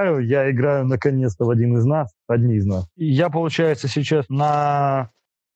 я играю наконец-то в один из нас, одни из нас. Я, получается, сейчас на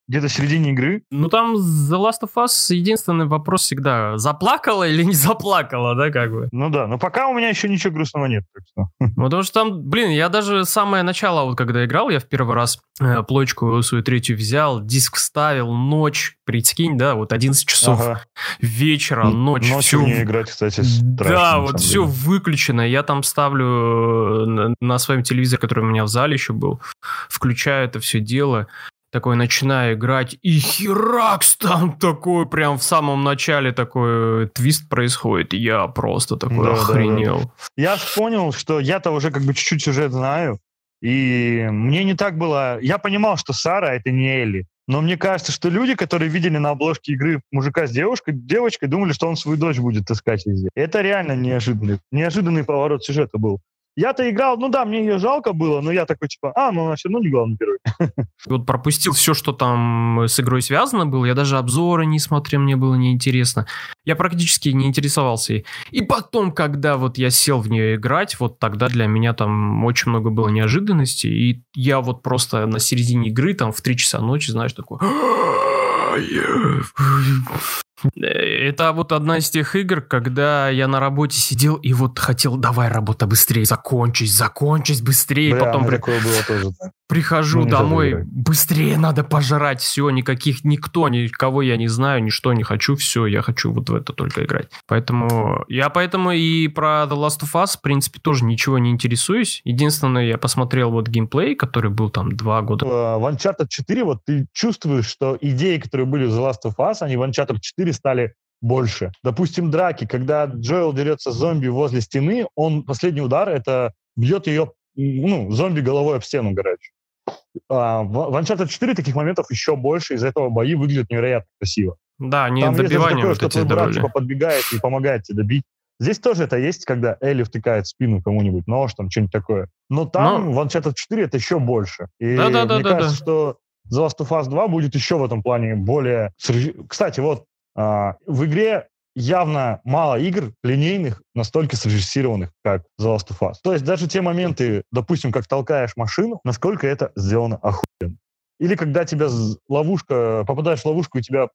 где-то в середине игры. Ну, там The Last of Us единственный вопрос всегда, заплакала или не заплакала, да, как бы? Ну да, но пока у меня еще ничего грустного нет. Так что. Потому что там, блин, я даже самое начало, вот когда играл, я в первый раз э, плойку свою третью взял, диск вставил, ночь, прикинь, да, вот 11 часов ага. вечера, ночь. Ночью все... не играть, кстати, страшно, Да, вот все деле. выключено. Я там ставлю на, на своем телевизоре, который у меня в зале еще был, включаю это все дело, такой начинаю играть, и херакс там такой, прям в самом начале такой твист происходит. Я просто такой да, охренел. Да, да. Я понял, что я-то уже как бы чуть-чуть сюжет знаю, и мне не так было... Я понимал, что Сара — это не Элли. Но мне кажется, что люди, которые видели на обложке игры мужика с девушкой, девочкой, думали, что он свою дочь будет искать везде. Это реально неожиданный, неожиданный поворот сюжета был. Я-то играл, ну да, мне ее жалко было, но я такой, типа, а, ну она все равно не главный герой. Вот пропустил все, что там с игрой связано было, я даже обзоры не смотрел, мне было неинтересно. Я практически не интересовался ей. И потом, когда вот я сел в нее играть, вот тогда для меня там очень много было неожиданностей, и я вот просто на середине игры, там в 3 часа ночи, знаешь, такой... Это вот одна из тех игр, когда я на работе сидел и вот хотел, давай, работа быстрее, закончись, закончись быстрее. Бля, потом при... такое было тоже. Прихожу ну, домой, быстрее надо пожрать, все, никаких, никто, никого я не знаю, ничто не хочу, все, я хочу вот в это только играть. Поэтому, я поэтому и про The Last of Us, в принципе, тоже ничего не интересуюсь. Единственное, я посмотрел вот геймплей, который был там два года. В Uncharted 4 вот ты чувствуешь, что идеи, которые были в The Last of Us, они в Uncharted 4 стали больше. Допустим, драки, когда Джоэл дерется с зомби возле стены, он последний удар это бьет ее, ну, зомби головой об стену горячую. А, в, Uncharted 4 таких моментов еще больше, из-за этого бои выглядят невероятно красиво. Да, не Там добивание такое, вот что твой брат типа, подбегает и помогает тебе добить. Здесь тоже это есть, когда Элли втыкает в спину кому-нибудь нож, там что-нибудь такое. Но там Но... в Uncharted 4 это еще больше. И да, да, да, мне да, кажется, да. что The Last of Us 2 будет еще в этом плане более... Кстати, вот в игре явно мало игр линейных, настолько срежиссированных, как The Last of Us. То есть даже те моменты, допустим, как толкаешь машину, насколько это сделано охуенно. Или когда тебя ловушка, попадаешь в ловушку, и тебя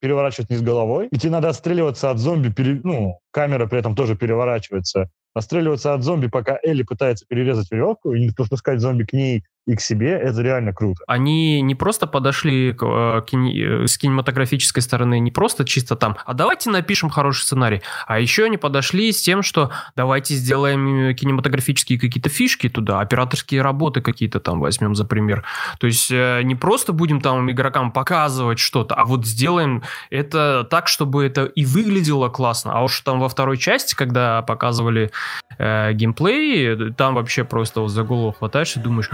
переворачивают вниз головой, и тебе надо отстреливаться от зомби, пере, ну, камера при этом тоже переворачивается, отстреливаться от зомби, пока Элли пытается перерезать веревку, и не пускать зомби к ней и к себе, это реально круто. Они не просто подошли к, э, э, с кинематографической стороны, не просто чисто там, а давайте напишем хороший сценарий, а еще они подошли с тем, что давайте сделаем э, кинематографические какие-то фишки туда, операторские работы какие-то там возьмем за пример. То есть не просто будем там игрокам показывать что-то, а вот сделаем это так, чтобы это и выглядело классно. А уж там во второй части, когда показывали э, геймплей, там вообще просто вот за голову хватаешь и думаешь,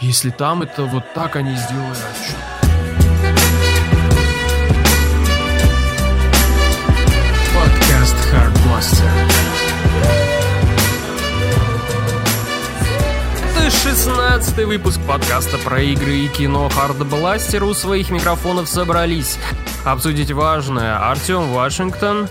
если там это вот так они сделали, что? Подкаст Hardbuster. Это 16 выпуск подкаста про игры и кино Hardblaster. У своих микрофонов собрались обсудить важное Артем Вашингтон,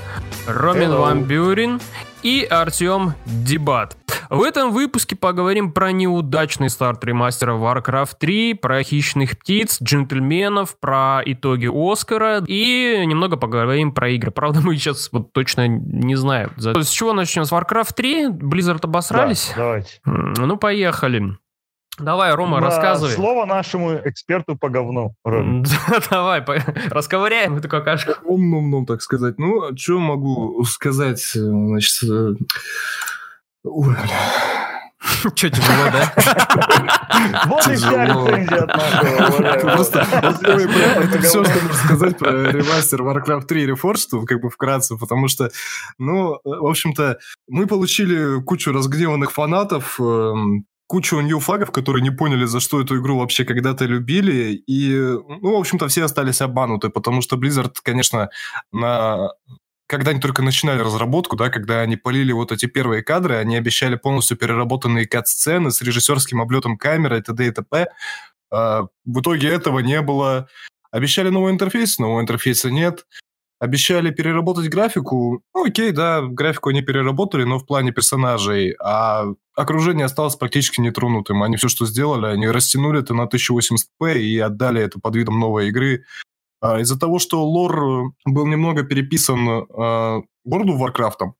Ромин Ван Бюрин и Артем Дебат. В этом выпуске поговорим про неудачный старт ремастера Warcraft 3, про хищных птиц, джентльменов, про итоги Оскара и немного поговорим про игры. Правда, мы сейчас вот точно не знаем. С чего начнем? С Warcraft 3? Blizzard обосрались? Да, давайте. Ну, поехали. Давай, Рома, На рассказывай. Слово нашему эксперту по говну. Давай, расковыряем эту какашку. Умным, так сказать. Ну, что могу сказать? Значит, э, Ой. Че тяжело, да? Вот и вся рецензия от нашего. Просто это все, что можно сказать про ремастер Warcraft 3 Reforged, как бы вкратце, потому что, ну, в общем-то, мы получили кучу разгневанных фанатов, кучу нью-флагов, которые не поняли, за что эту игру вообще когда-то любили, и, ну, в общем-то, все остались обмануты, потому что Blizzard, конечно, на когда они только начинали разработку, да, когда они полили вот эти первые кадры, они обещали полностью переработанные кат-сцены с режиссерским облетом камеры и т.д. и т.п. А, в итоге этого не было. Обещали новый интерфейс, нового интерфейса нет. Обещали переработать графику. Ну, окей, да, графику они переработали, но в плане персонажей. А окружение осталось практически нетронутым. Они все, что сделали, они растянули это на 1080p и отдали это под видом новой игры. А из-за того, что лор был немного переписан э, World of э,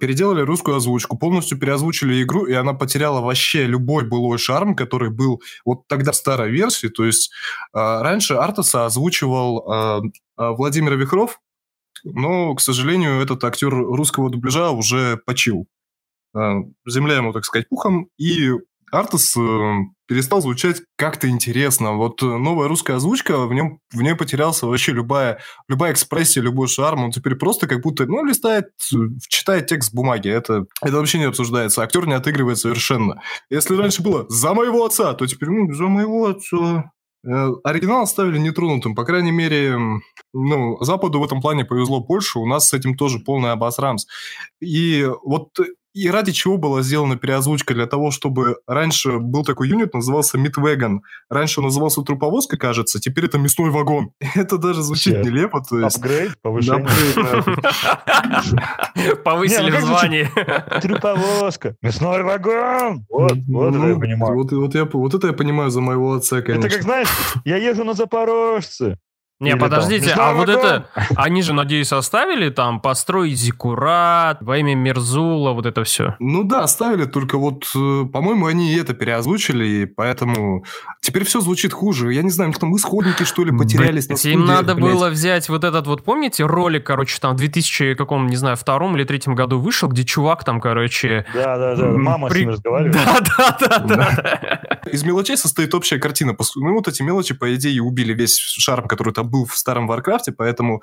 переделали русскую озвучку, полностью переозвучили игру, и она потеряла вообще любой былой шарм, который был вот тогда в старой версии. То есть э, раньше Артаса озвучивал э, Владимир Вихров, но, к сожалению, этот актер русского дубляжа уже почил. Земля ему, так сказать, пухом, и Артас э, перестал звучать как-то интересно. Вот э, новая русская озвучка, в нем в ней потерялся вообще любая, любая экспрессия, любой шарм. Он теперь просто как будто, ну, листает, читает текст бумаги. Это, это вообще не обсуждается. Актер не отыгрывает совершенно. Если раньше было «за моего отца», то теперь ну, «за моего отца». Э, оригинал оставили нетронутым. По крайней мере, ну, Западу в этом плане повезло больше. У нас с этим тоже полный обосрамс. И вот и ради чего была сделана переозвучка? Для того, чтобы раньше был такой юнит, назывался Мидвеган. Раньше он назывался труповозка, кажется, теперь это мясной вагон. Это даже звучит Все. нелепо. То есть... Апгрейд, повышение. Повысили ну звание. Труповозка, мясной вагон. Вот, вот это я понимаю. Вот это я понимаю за моего отца, конечно. Это как, знаешь, я езжу на Запорожце. Не, Или подождите, а вот это, они же, надеюсь, оставили там построить Зиккурат, во имя Мерзула, вот это все. Ну да, оставили, только вот, э, по-моему, они это переозвучили, и поэтому теперь все звучит хуже. Я не знаю, там исходники, что ли, потерялись Блин, на студии, Им надо блядь. было взять вот этот вот, помните, ролик, короче, там в 2000 каком, не знаю, втором или третьем году вышел, где чувак там, короче... Да-да-да, мама при... с ним разговаривает. Да-да-да. Из мелочей состоит общая картина. Ну вот эти мелочи, по идее, убили весь шарм, который там был в старом Warcraft е, поэтому...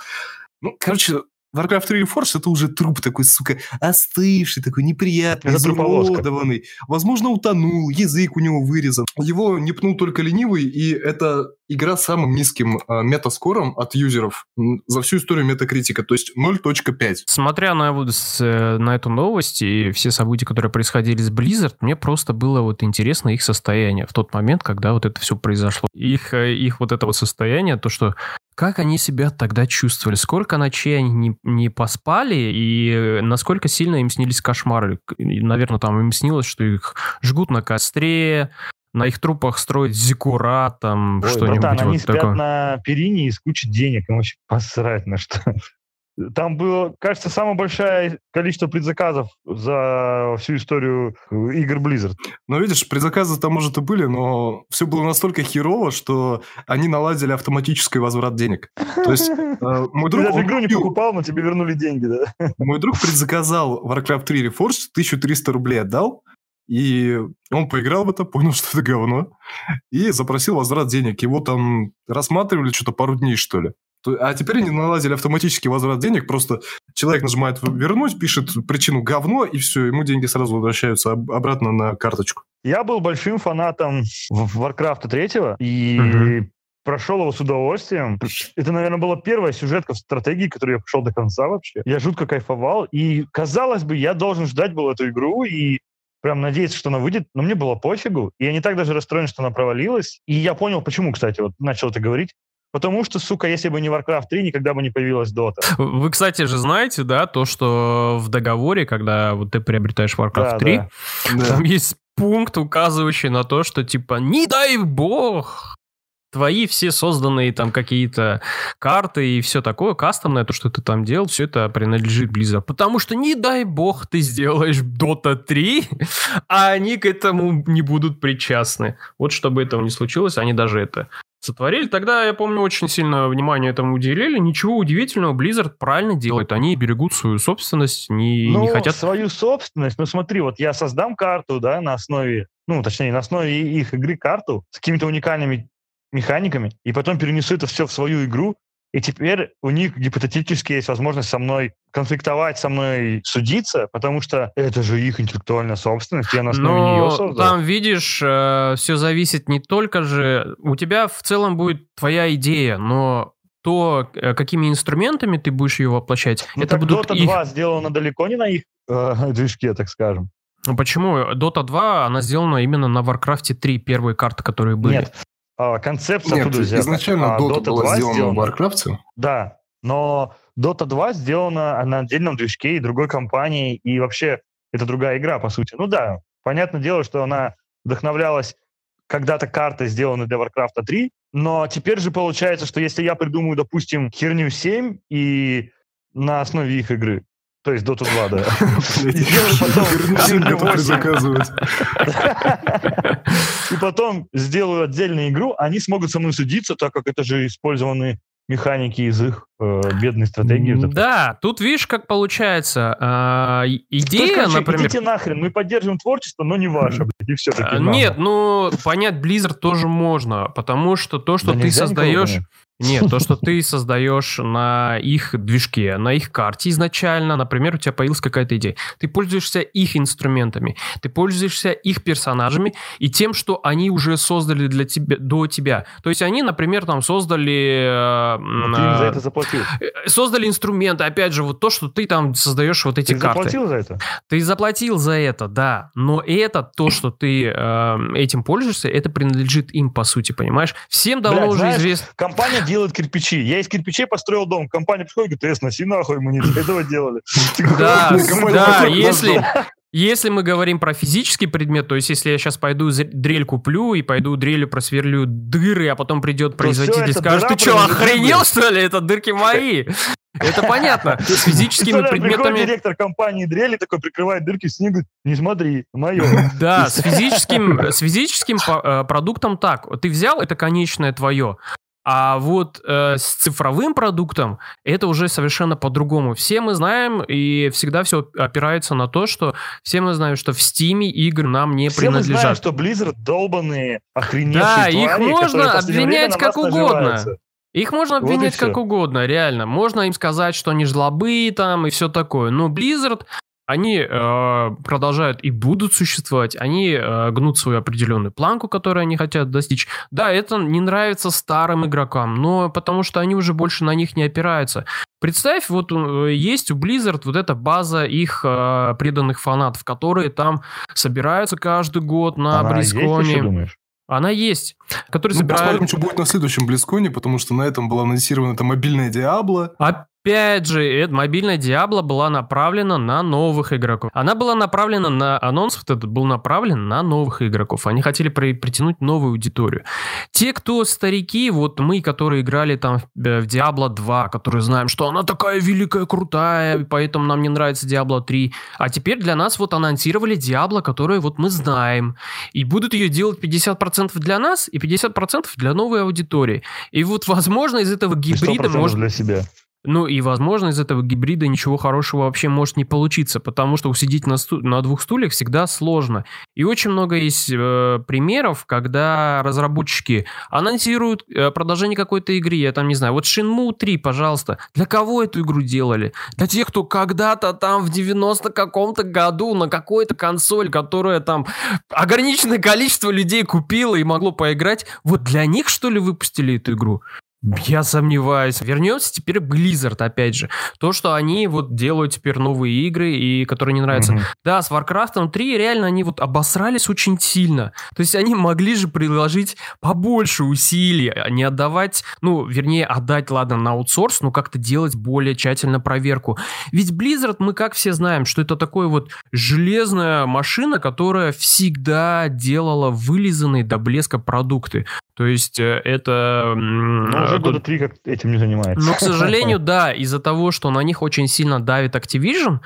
Ну, короче, Warcraft 3 Reforged это уже труп такой, сука, остывший, такой неприятный, изуродованный. Возможно, утонул, язык у него вырезан. Его не пнул только ленивый, и это игра с самым низким э, metascore ом от юзеров за всю историю метакритика, то есть 0.5. Смотря на, вот, с, э, на эту новость и все события, которые происходили с Blizzard, мне просто было вот интересно их состояние в тот момент, когда вот это все произошло. Их, э, их вот это вот состояние, то, что как они себя тогда чувствовали? Сколько ночей они не, не поспали? И насколько сильно им снились кошмары? Наверное, там им снилось, что их жгут на костре, на их трупах строить зикура, там что-нибудь вот они спят такое. на перине и с кучей денег, им вообще посрать на что. Там было, кажется, самое большое количество предзаказов за всю историю игр Blizzard. Ну, видишь, предзаказы там, может, и были, но все было настолько херово, что они наладили автоматический возврат денег. То есть э, мой друг... Ты даже игру не покупал, но тебе вернули деньги, да? Мой друг предзаказал Warcraft 3 Reforged, 1300 рублей отдал, и он поиграл в это, понял, что это говно, и запросил возврат денег. Его там рассматривали что-то пару дней, что ли. А теперь они наладили автоматический возврат денег, просто человек нажимает «вернуть», пишет причину «говно», и все, ему деньги сразу возвращаются обратно на карточку. Я был большим фанатом Warcraft 3, и угу. прошел его с удовольствием. Это, наверное, была первая сюжетка в стратегии, которую я пошел до конца вообще. Я жутко кайфовал, и, казалось бы, я должен ждать был эту игру, и прям надеяться, что она выйдет, но мне было пофигу. И я не так даже расстроен, что она провалилась. И я понял, почему, кстати, вот начал это говорить. Потому что, сука, если бы не Warcraft 3, никогда бы не появилась Dota. Вы, кстати же, знаете, да, то, что в договоре, когда вот ты приобретаешь Warcraft да, 3, да. там да. есть пункт, указывающий на то, что, типа, не дай бог, твои все созданные там какие-то карты и все такое, кастомное, то, что ты там делал, все это принадлежит Blizzard. Потому что, не дай бог, ты сделаешь Dota 3, а они к этому не будут причастны. Вот чтобы этого не случилось, они даже это сотворили. Тогда, я помню, очень сильно внимание этому уделили. Ничего удивительного, Blizzard правильно делает. Они берегут свою собственность, не, ну, не хотят... свою собственность, ну смотри, вот я создам карту, да, на основе, ну, точнее, на основе их игры карту с какими-то уникальными механиками, и потом перенесу это все в свою игру, и теперь у них гипотетически есть возможность со мной конфликтовать, со мной судиться, потому что это же их интеллектуальная собственность, я на основе Но нее создал. там, видишь, э, все зависит не только же... У тебя в целом будет твоя идея, но то, э, какими инструментами ты будешь ее воплощать, ну, это так будут Dota их... 2 сделана далеко не на их э, движке, так скажем. Ну почему? Dota 2, она сделана именно на Warcraft 3, первые карты, которые были. Нет, концепция Нет, оттуда взята. изначально а, Dota, Dota была сделана в Warcraft? Да, Но Dota 2 сделана на отдельном движке и другой компании, и вообще это другая игра, по сути. Ну да, понятное дело, что она вдохновлялась когда-то картой, сделанной для Warcraft 3, но теперь же получается, что если я придумаю, допустим, херню 7 и на основе их игры, то есть Dota 2, да. И потом сделаю отдельную игру, они смогут со мной судиться, так как это же использованы механики из их э, бедной стратегии. Да, тут видишь, как получается. Э, идея, короче, например... Идите нахрен, мы поддерживаем творчество, но не ваше, блядь, и все таки Нет, ну, понять Blizzard тоже можно, потому что то, что да ты создаешь... Нет, то, что ты создаешь на их движке, на их карте изначально, например, у тебя появилась какая-то идея. Ты пользуешься их инструментами, ты пользуешься их персонажами и тем, что они уже создали для тебя, до тебя. То есть они, например, там создали... Э, ты им за это заплатил. Э, создали инструменты, опять же, вот то, что ты там создаешь вот эти ты карты. Ты заплатил за это? Ты заплатил за это, да. Но это, то, что ты э, этим пользуешься, это принадлежит им, по сути, понимаешь? Всем давно Блядь, уже известно... Компания делают кирпичи. Я из кирпичей построил дом. Компания приходит и говорит, эс, носи нахуй, мы не для этого делали. Да, да, если... Если мы говорим про физический предмет, то есть если я сейчас пойду дрель куплю и пойду дрелью просверлю дыры, а потом придет производитель и скажет, ты что, охренел, что ли? Это дырки мои. Это понятно. С физическими предметами... директор компании дрели такой прикрывает дырки в снегу. Не смотри, мое. Да, с физическим, с физическим э, продуктом так. Ты взял, это конечное твое. А вот э, с цифровым продуктом это уже совершенно по-другому. Все мы знаем, и всегда все опирается на то, что все мы знаем, что в Стиме игры нам не все принадлежат. Мы знаем, что Blizzard долбанные, охреневшие Да, твари, их можно обвинять как угодно. Их можно обвинять вот как угодно, реально. Можно им сказать, что они жлобы там и все такое. Но Blizzard они э, продолжают и будут существовать, они э, гнут свою определенную планку, которую они хотят достичь. Да, это не нравится старым игрокам, но потому что они уже больше на них не опираются. Представь, вот э, есть у Blizzard вот эта база их э, преданных фанатов, которые там собираются каждый год на Она Близконе. Есть, думаешь? Она есть. Который ну, собирает... Посмотрим, что будет на следующем Близконе, потому что на этом была анонсирована эта мобильная Диабло. А Опять же, мобильная Диабло была направлена на новых игроков. Она была направлена на анонс, вот этот был направлен на новых игроков. Они хотели при, притянуть новую аудиторию. Те, кто старики, вот мы, которые играли там в Диабло 2, которые знаем, что она такая великая, крутая, поэтому нам не нравится Диабло 3. А теперь для нас вот анонсировали Диабло, которую вот мы знаем. И будут ее делать 50% для нас и 50% для новой аудитории. И вот, возможно, из этого гибрида может... для себя. Ну и, возможно, из этого гибрида ничего хорошего вообще может не получиться, потому что усидеть на, сту- на двух стульях всегда сложно. И очень много есть э, примеров, когда разработчики анонсируют э, продолжение какой-то игры, я там не знаю, вот Shenmue 3, пожалуйста, для кого эту игру делали? Для тех, кто когда-то там в 90 каком-то году на какой-то консоль, которая там ограниченное количество людей купила и могло поиграть, вот для них, что ли, выпустили эту игру? Я сомневаюсь. Вернется теперь Blizzard, опять же. То, что они вот делают теперь новые игры, и которые не нравятся. Mm-hmm. Да, с Warcraft 3 реально они вот обосрались очень сильно. То есть они могли же приложить побольше усилий, а не отдавать, ну, вернее, отдать, ладно, на аутсорс, но как-то делать более тщательно проверку. Ведь Blizzard, мы как все знаем, что это такое вот железная машина, которая всегда делала вылизанные до блеска продукты. То есть э, это... Ну, уже года три как этим не занимается. Но, к сожалению, да, из-за того, что на них очень сильно давит Activision,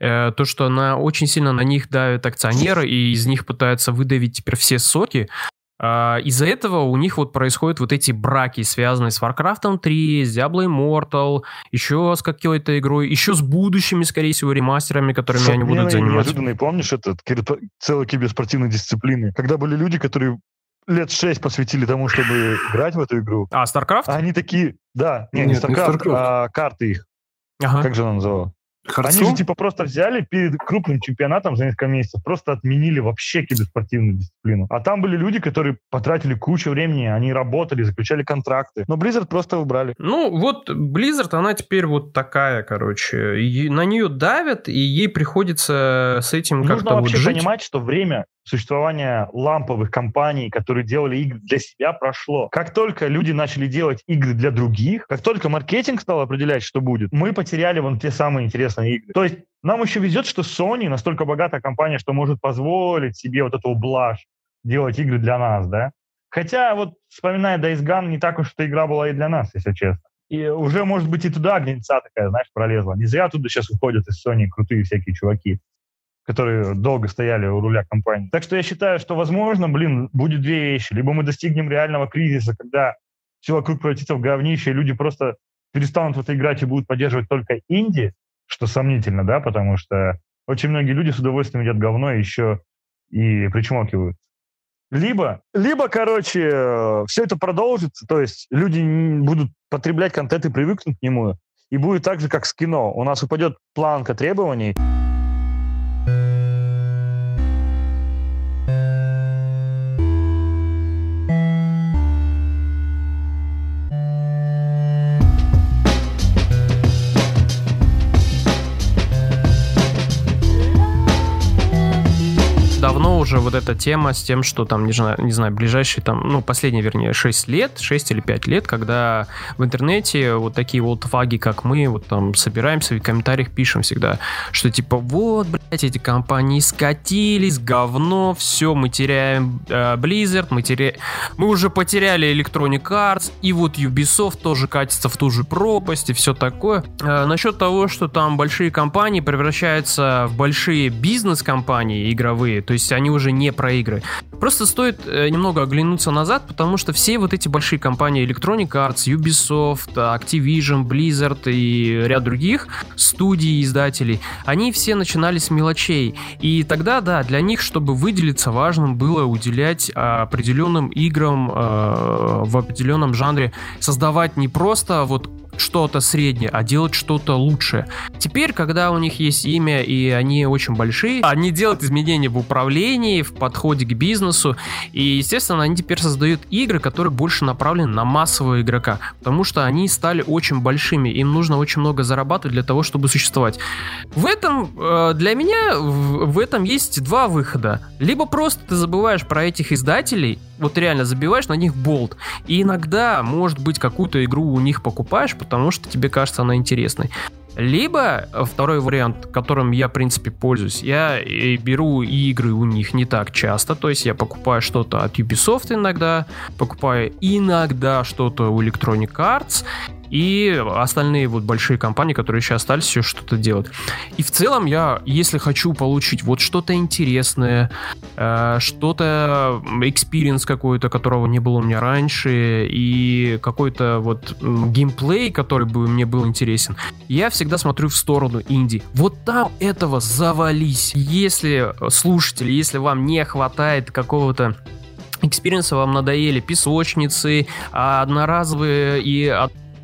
э, то, что на, очень сильно на них давят акционеры, и из них пытаются выдавить теперь все соки, Uh, из-за этого у них вот происходят вот эти браки, связанные с Warcraft 3, с Diablo Immortal, еще с какой-то игрой, еще с будущими, скорее всего, ремастерами, которыми они будут заниматься. Неожиданный, помнишь, этот целый киберспортивной дисциплины, когда были люди, которые лет шесть посвятили тому, чтобы играть в эту игру. А, StarCraft? А они такие, да, не, не StarCraft, не а карты их. Ага. Как же она называла? Харцу? Они же типа просто взяли перед крупным чемпионатом за несколько месяцев, просто отменили вообще киберспортивную дисциплину. А там были люди, которые потратили кучу времени, они работали, заключали контракты. Но Blizzard просто убрали. Ну вот Blizzard, она теперь вот такая, короче. И на нее давят, и ей приходится с этим как-то Нужно вообще жить. понимать, что время существования ламповых компаний, которые делали игры для себя, прошло. Как только люди начали делать игры для других, как только маркетинг стал определять, что будет, мы потеряли вон те самые интересные игры. То есть нам еще везет, что Sony настолько богатая компания, что может позволить себе вот эту блажь делать игры для нас, да? Хотя вот вспоминая Days Gone, не так уж эта игра была и для нас, если честно. И уже, может быть, и туда гнильца такая, знаешь, пролезла. Не зря туда сейчас уходят из Sony крутые всякие чуваки которые долго стояли у руля компании. Так что я считаю, что, возможно, блин, будет две вещи. Либо мы достигнем реального кризиса, когда все вокруг превратится в говнище, и люди просто перестанут в это играть и будут поддерживать только инди, что сомнительно, да, потому что очень многие люди с удовольствием едят говно и еще и причмокивают. Либо, либо, короче, все это продолжится, то есть люди будут потреблять контент и привыкнут к нему, и будет так же, как с кино. У нас упадет планка требований, уже вот эта тема с тем, что там, не знаю, не знаю ближайшие там, ну, последние, вернее, 6 лет, 6 или 5 лет, когда в интернете вот такие вот фаги, как мы, вот там собираемся и в комментариях пишем всегда, что типа вот, блядь, эти компании скатились, говно, все, мы теряем э, Blizzard, мы теряем, мы уже потеряли Electronic Arts, и вот Ubisoft тоже катится в ту же пропасть и все такое. Э, насчет того, что там большие компании превращаются в большие бизнес-компании игровые, то есть они уже не про игры. Просто стоит э, немного оглянуться назад, потому что все вот эти большие компании Electronic Arts, Ubisoft, Activision, Blizzard и ряд других студий, издателей, они все начинали с мелочей. И тогда, да, для них, чтобы выделиться, важным было уделять определенным играм э, в определенном жанре, создавать не просто вот что-то среднее, а делать что-то лучшее. Теперь, когда у них есть имя и они очень большие, они делают изменения в управлении, в подходе к бизнесу, и, естественно, они теперь создают игры, которые больше направлены на массового игрока, потому что они стали очень большими, им нужно очень много зарабатывать для того, чтобы существовать. В этом, э, для меня, в этом есть два выхода. Либо просто ты забываешь про этих издателей, вот реально забиваешь на них болт. И иногда, может быть, какую-то игру у них покупаешь, потому что тебе кажется она интересной. Либо э, второй вариант, которым я, в принципе, пользуюсь, я беру игры у них не так часто, то есть я покупаю что-то от Ubisoft иногда, покупаю иногда что-то у Electronic Arts, и остальные вот большие компании, которые еще остались, еще что-то делают. И в целом я, если хочу получить вот что-то интересное, э, что-то, experience какой-то, которого не было у меня раньше, и какой-то вот геймплей, который бы мне был интересен, я всегда смотрю в сторону инди. Вот там этого завались. Если слушатели, если вам не хватает какого-то experience а вам надоели песочницы, одноразовые и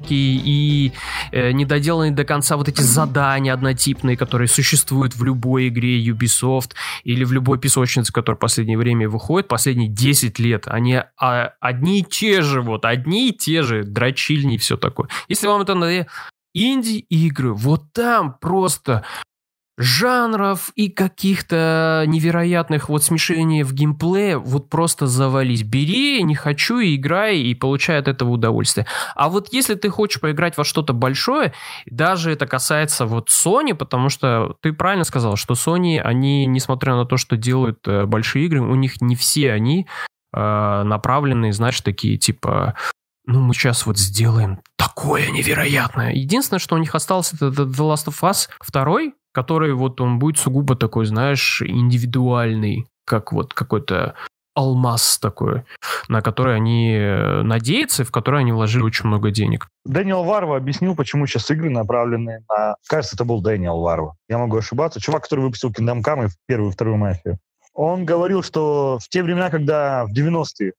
и э, недоделанные до конца вот эти задания однотипные, которые существуют в любой игре Ubisoft или в любой песочнице, которая в последнее время выходит, последние 10 лет, они а, одни и те же, вот, одни и те же, дрочильни и все такое. Если вам это надоело, инди-игры, вот там просто жанров и каких-то невероятных вот смешений в геймплее вот просто завались. Бери, не хочу, и играй, и получай от этого удовольствие. А вот если ты хочешь поиграть во что-то большое, даже это касается вот Sony, потому что ты правильно сказал, что Sony, они, несмотря на то, что делают э, большие игры, у них не все они э, направленные, знаешь, такие типа ну, мы сейчас вот сделаем такое невероятное. Единственное, что у них осталось, это The Last of Us 2, который вот он будет сугубо такой, знаешь, индивидуальный, как вот какой-то алмаз такой, на который они э, надеются, в который они вложили очень много денег. Дэниел Варва объяснил, почему сейчас игры направлены на... Кажется, это был Дэниел Варва. Я могу ошибаться. Чувак, который выпустил Kingdom Come и первую и вторую мафию. Он говорил, что в те времена, когда в 90-е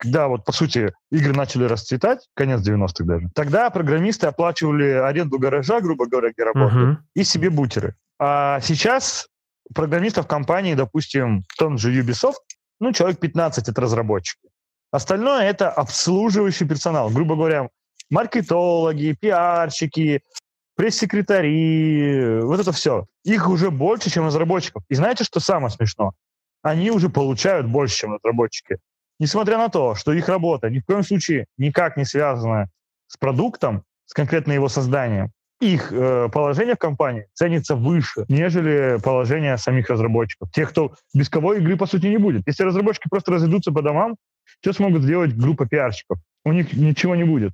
когда вот, по сути, игры начали расцветать, конец 90-х даже, тогда программисты оплачивали аренду гаража, грубо говоря, где работают, uh-huh. и себе бутеры. А сейчас программистов компании, допустим, в том же Ubisoft, ну, человек 15 это разработчики. Остальное это обслуживающий персонал. Грубо говоря, маркетологи, пиарщики, пресс-секретари, вот это все. Их уже больше, чем разработчиков. И знаете, что самое смешно? Они уже получают больше, чем разработчики. Несмотря на то, что их работа ни в коем случае никак не связана с продуктом, с конкретно его созданием, их э, положение в компании ценится выше, нежели положение самих разработчиков. Тех, кто без кого игры, по сути, не будет. Если разработчики просто разойдутся по домам, что смогут сделать группа пиарщиков? У них ничего не будет.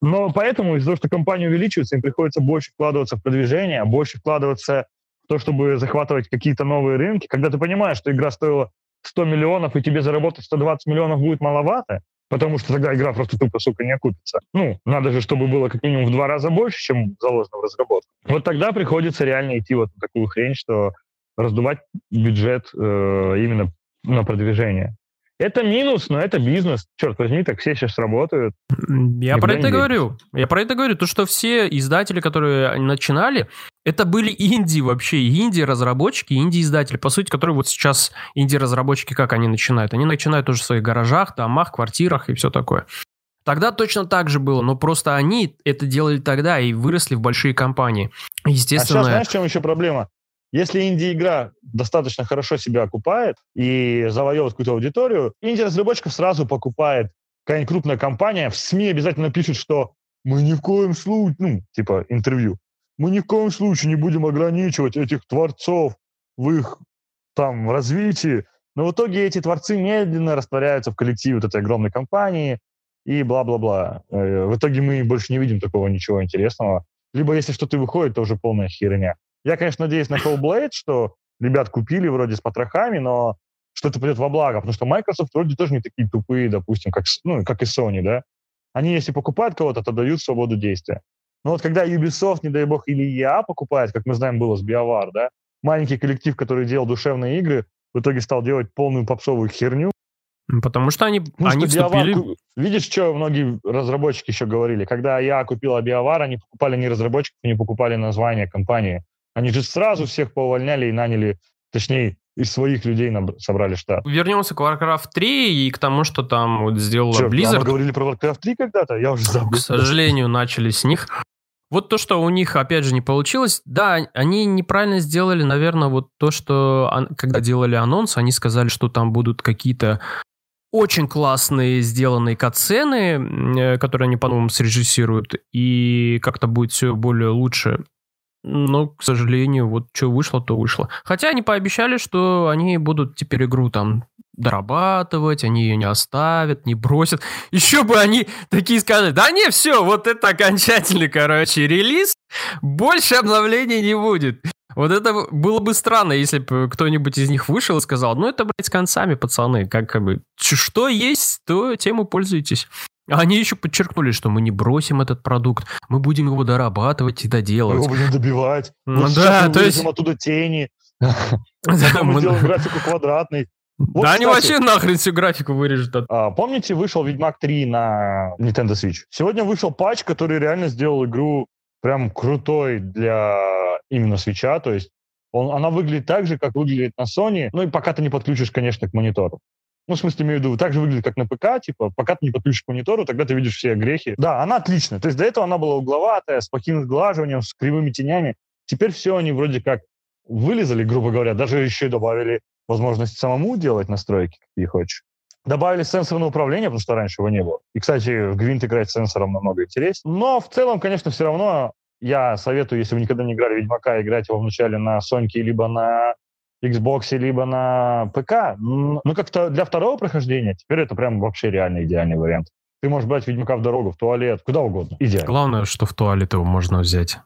Но поэтому из-за того, что компания увеличивается, им приходится больше вкладываться в продвижение, больше вкладываться в то, чтобы захватывать какие-то новые рынки. Когда ты понимаешь, что игра стоила 100 миллионов, и тебе заработать 120 миллионов будет маловато, потому что тогда игра просто тупо, сука, не окупится. Ну, надо же, чтобы было как минимум в два раза больше, чем заложено в разработку. Вот тогда приходится реально идти вот на такую хрень, что раздувать бюджет э, именно на продвижение. Это минус, но это бизнес. Черт возьми, так все сейчас работают. Я про это говорю. Я про это говорю. То, что все издатели, которые начинали, это были инди вообще, инди-разработчики, инди-издатели, по сути, которые вот сейчас инди-разработчики, как они начинают? Они начинают тоже в своих гаражах, домах, квартирах и все такое. Тогда точно так же было, но просто они это делали тогда и выросли в большие компании. Естественно... А сейчас знаешь, в чем еще проблема? Если инди-игра достаточно хорошо себя окупает и завоевывает какую-то аудиторию, инди-разработчиков сразу покупает какая-нибудь крупная компания, в СМИ обязательно пишут, что мы ни в коем случае, ну, типа интервью, мы ни в коем случае не будем ограничивать этих творцов в их там развитии. Но в итоге эти творцы медленно растворяются в коллективе вот этой огромной компании и бла-бла-бла. Э, в итоге мы больше не видим такого ничего интересного. Либо если что-то выходит, то уже полная херня. Я, конечно, надеюсь на Hellblade, что ребят купили вроде с потрохами, но что это пойдет во благо, потому что Microsoft вроде тоже не такие тупые, допустим, как, ну, как и Sony, да. Они, если покупают кого-то, то дают свободу действия. Но вот когда Ubisoft, не дай бог, или EA покупает, как мы знаем, было с BioWare, да, маленький коллектив, который делал душевные игры, в итоге стал делать полную попсовую херню. Потому что они, ну, они что вступили... BioWare, видишь, что многие разработчики еще говорили? Когда я купила BioWare, они покупали не разработчиков, они покупали название компании. Они же сразу всех поувольняли и наняли, точнее, из своих людей собрали штат. Вернемся к Warcraft 3 и к тому, что там вот сделала что, Blizzard. Мы говорили про Warcraft 3 когда-то? Я уже забыл. К сожалению, начали с них. Вот то, что у них, опять же, не получилось, да, они неправильно сделали, наверное, вот то, что когда делали анонс, они сказали, что там будут какие-то очень классные сделанные катсцены, э, которые они, по-моему, срежиссируют, и как-то будет все более лучше. Но, к сожалению, вот что вышло, то вышло. Хотя они пообещали, что они будут теперь игру там дорабатывать, они ее не оставят, не бросят. Еще бы они такие сказали, да не, все, вот это окончательный, короче, релиз, больше обновлений не будет. Вот это было бы странно, если бы кто-нибудь из них вышел и сказал, ну это, блядь, с концами, пацаны, как, как бы, что есть, то тем и пользуйтесь. Они еще подчеркнули, что мы не бросим этот продукт, мы будем его дорабатывать и доделывать. Мы его будем добивать. Ну, да, то есть... оттуда тени. мы сделаем графику квадратный. Вот, да кстати, они вообще нахрен всю графику вырежут. А, помните, вышел Ведьмак 3 на Nintendo Switch? Сегодня вышел патч, который реально сделал игру прям крутой для именно свеча. То есть он, она выглядит так же, как выглядит на Sony. Ну и пока ты не подключишь, конечно, к монитору. Ну, в смысле, имею в виду, так же выглядит, как на ПК, типа, пока ты не подключишь к монитору, тогда ты видишь все грехи. Да, она отличная. То есть до этого она была угловатая, с плохим сглаживанием, с кривыми тенями. Теперь все они вроде как вылезали, грубо говоря, даже еще и добавили возможность самому делать настройки, какие хочешь. Добавили сенсорное управление, потому что раньше его не было. И, кстати, в Гвинт играть с сенсором намного интереснее. Но в целом, конечно, все равно я советую, если вы никогда не играли Ведьмака, играть его вначале на Соньке либо на Xbox, либо на ПК. Ну, как-то для второго прохождения теперь это прям вообще реально идеальный вариант. Ты можешь брать Ведьмака в дорогу, в туалет, куда угодно. Идеально. Главное, что в туалет его можно взять.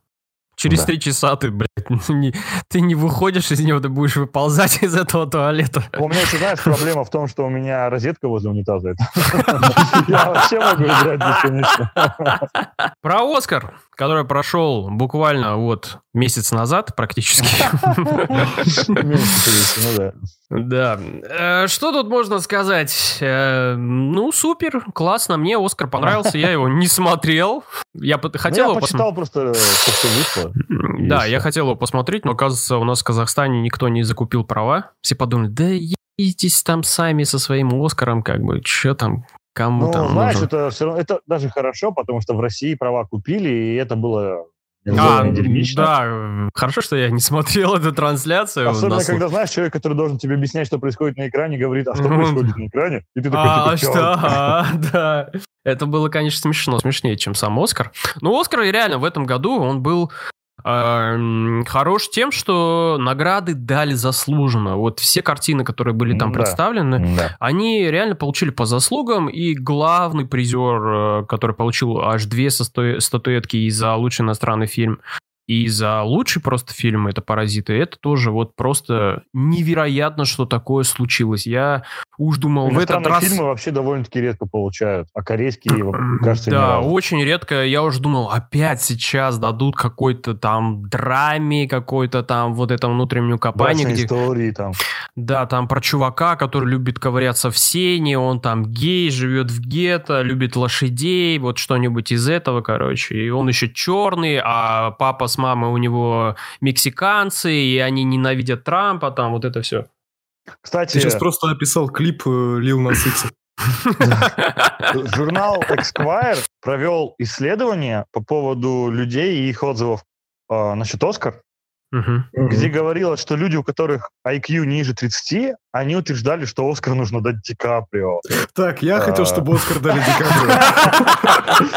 Через три часа ты, блядь, не, ты не выходишь из него, ты будешь выползать из этого туалета. У меня еще, знаешь, проблема в том, что у меня розетка возле унитаза. Я вообще могу играть бесконечно. Про Оскар, который прошел буквально вот месяц назад практически. Да. Э, что тут можно сказать? Э, ну, супер, классно. Мне Оскар понравился. Я его не смотрел. Я хотел ну, Я почитал просто, что вышло. Да, я хотел его посмотреть, но, оказывается, у нас в Казахстане никто не закупил права. Все подумали, да едите там сами со своим Оскаром, как бы, что там, кому ну, там знаешь, нужно? это все равно, это даже хорошо, потому что в России права купили, и это было а, да, хорошо, что я не смотрел эту трансляцию. Особенно, нас... когда знаешь, человек, который должен тебе объяснять, что происходит на экране, говорит, а что происходит на экране? И ты такой, а, типа, что? А, да. Это было, конечно, смешно, смешнее, чем сам Оскар. Но Оскар реально в этом году, он был хорош тем, что награды дали заслуженно. Вот все картины, которые были там да. представлены, да. они реально получили по заслугам. И главный призер, э, который получил аж две статуэтки и за лучший иностранный фильм, и за лучший просто фильм это «Паразиты», это тоже вот просто невероятно, что такое случилось. Я уж думал, в этот раз... фильмы вообще довольно-таки редко получают, а корейские, кажется, Да, очень редко. Я уже думал, опять сейчас дадут какой-то там драме, какой-то там вот этом внутреннем копании. Где... истории там. Да, там про чувака, который любит ковыряться в сене, он там гей, живет в гетто, любит лошадей, вот что-нибудь из этого, короче. И он еще черный, а папа с мамой у него мексиканцы, и они ненавидят Трампа, там вот это все. Кстати... Ты сейчас просто описал клип Лил Нас Журнал Esquire провел исследование по поводу людей и их отзывов э, насчет Оскар угу. где говорилось, что люди, у которых IQ ниже 30, они утверждали, что Оскар нужно дать Ди Каприо. Так, я хотел, а. чтобы Оскар дали Ди Каприо.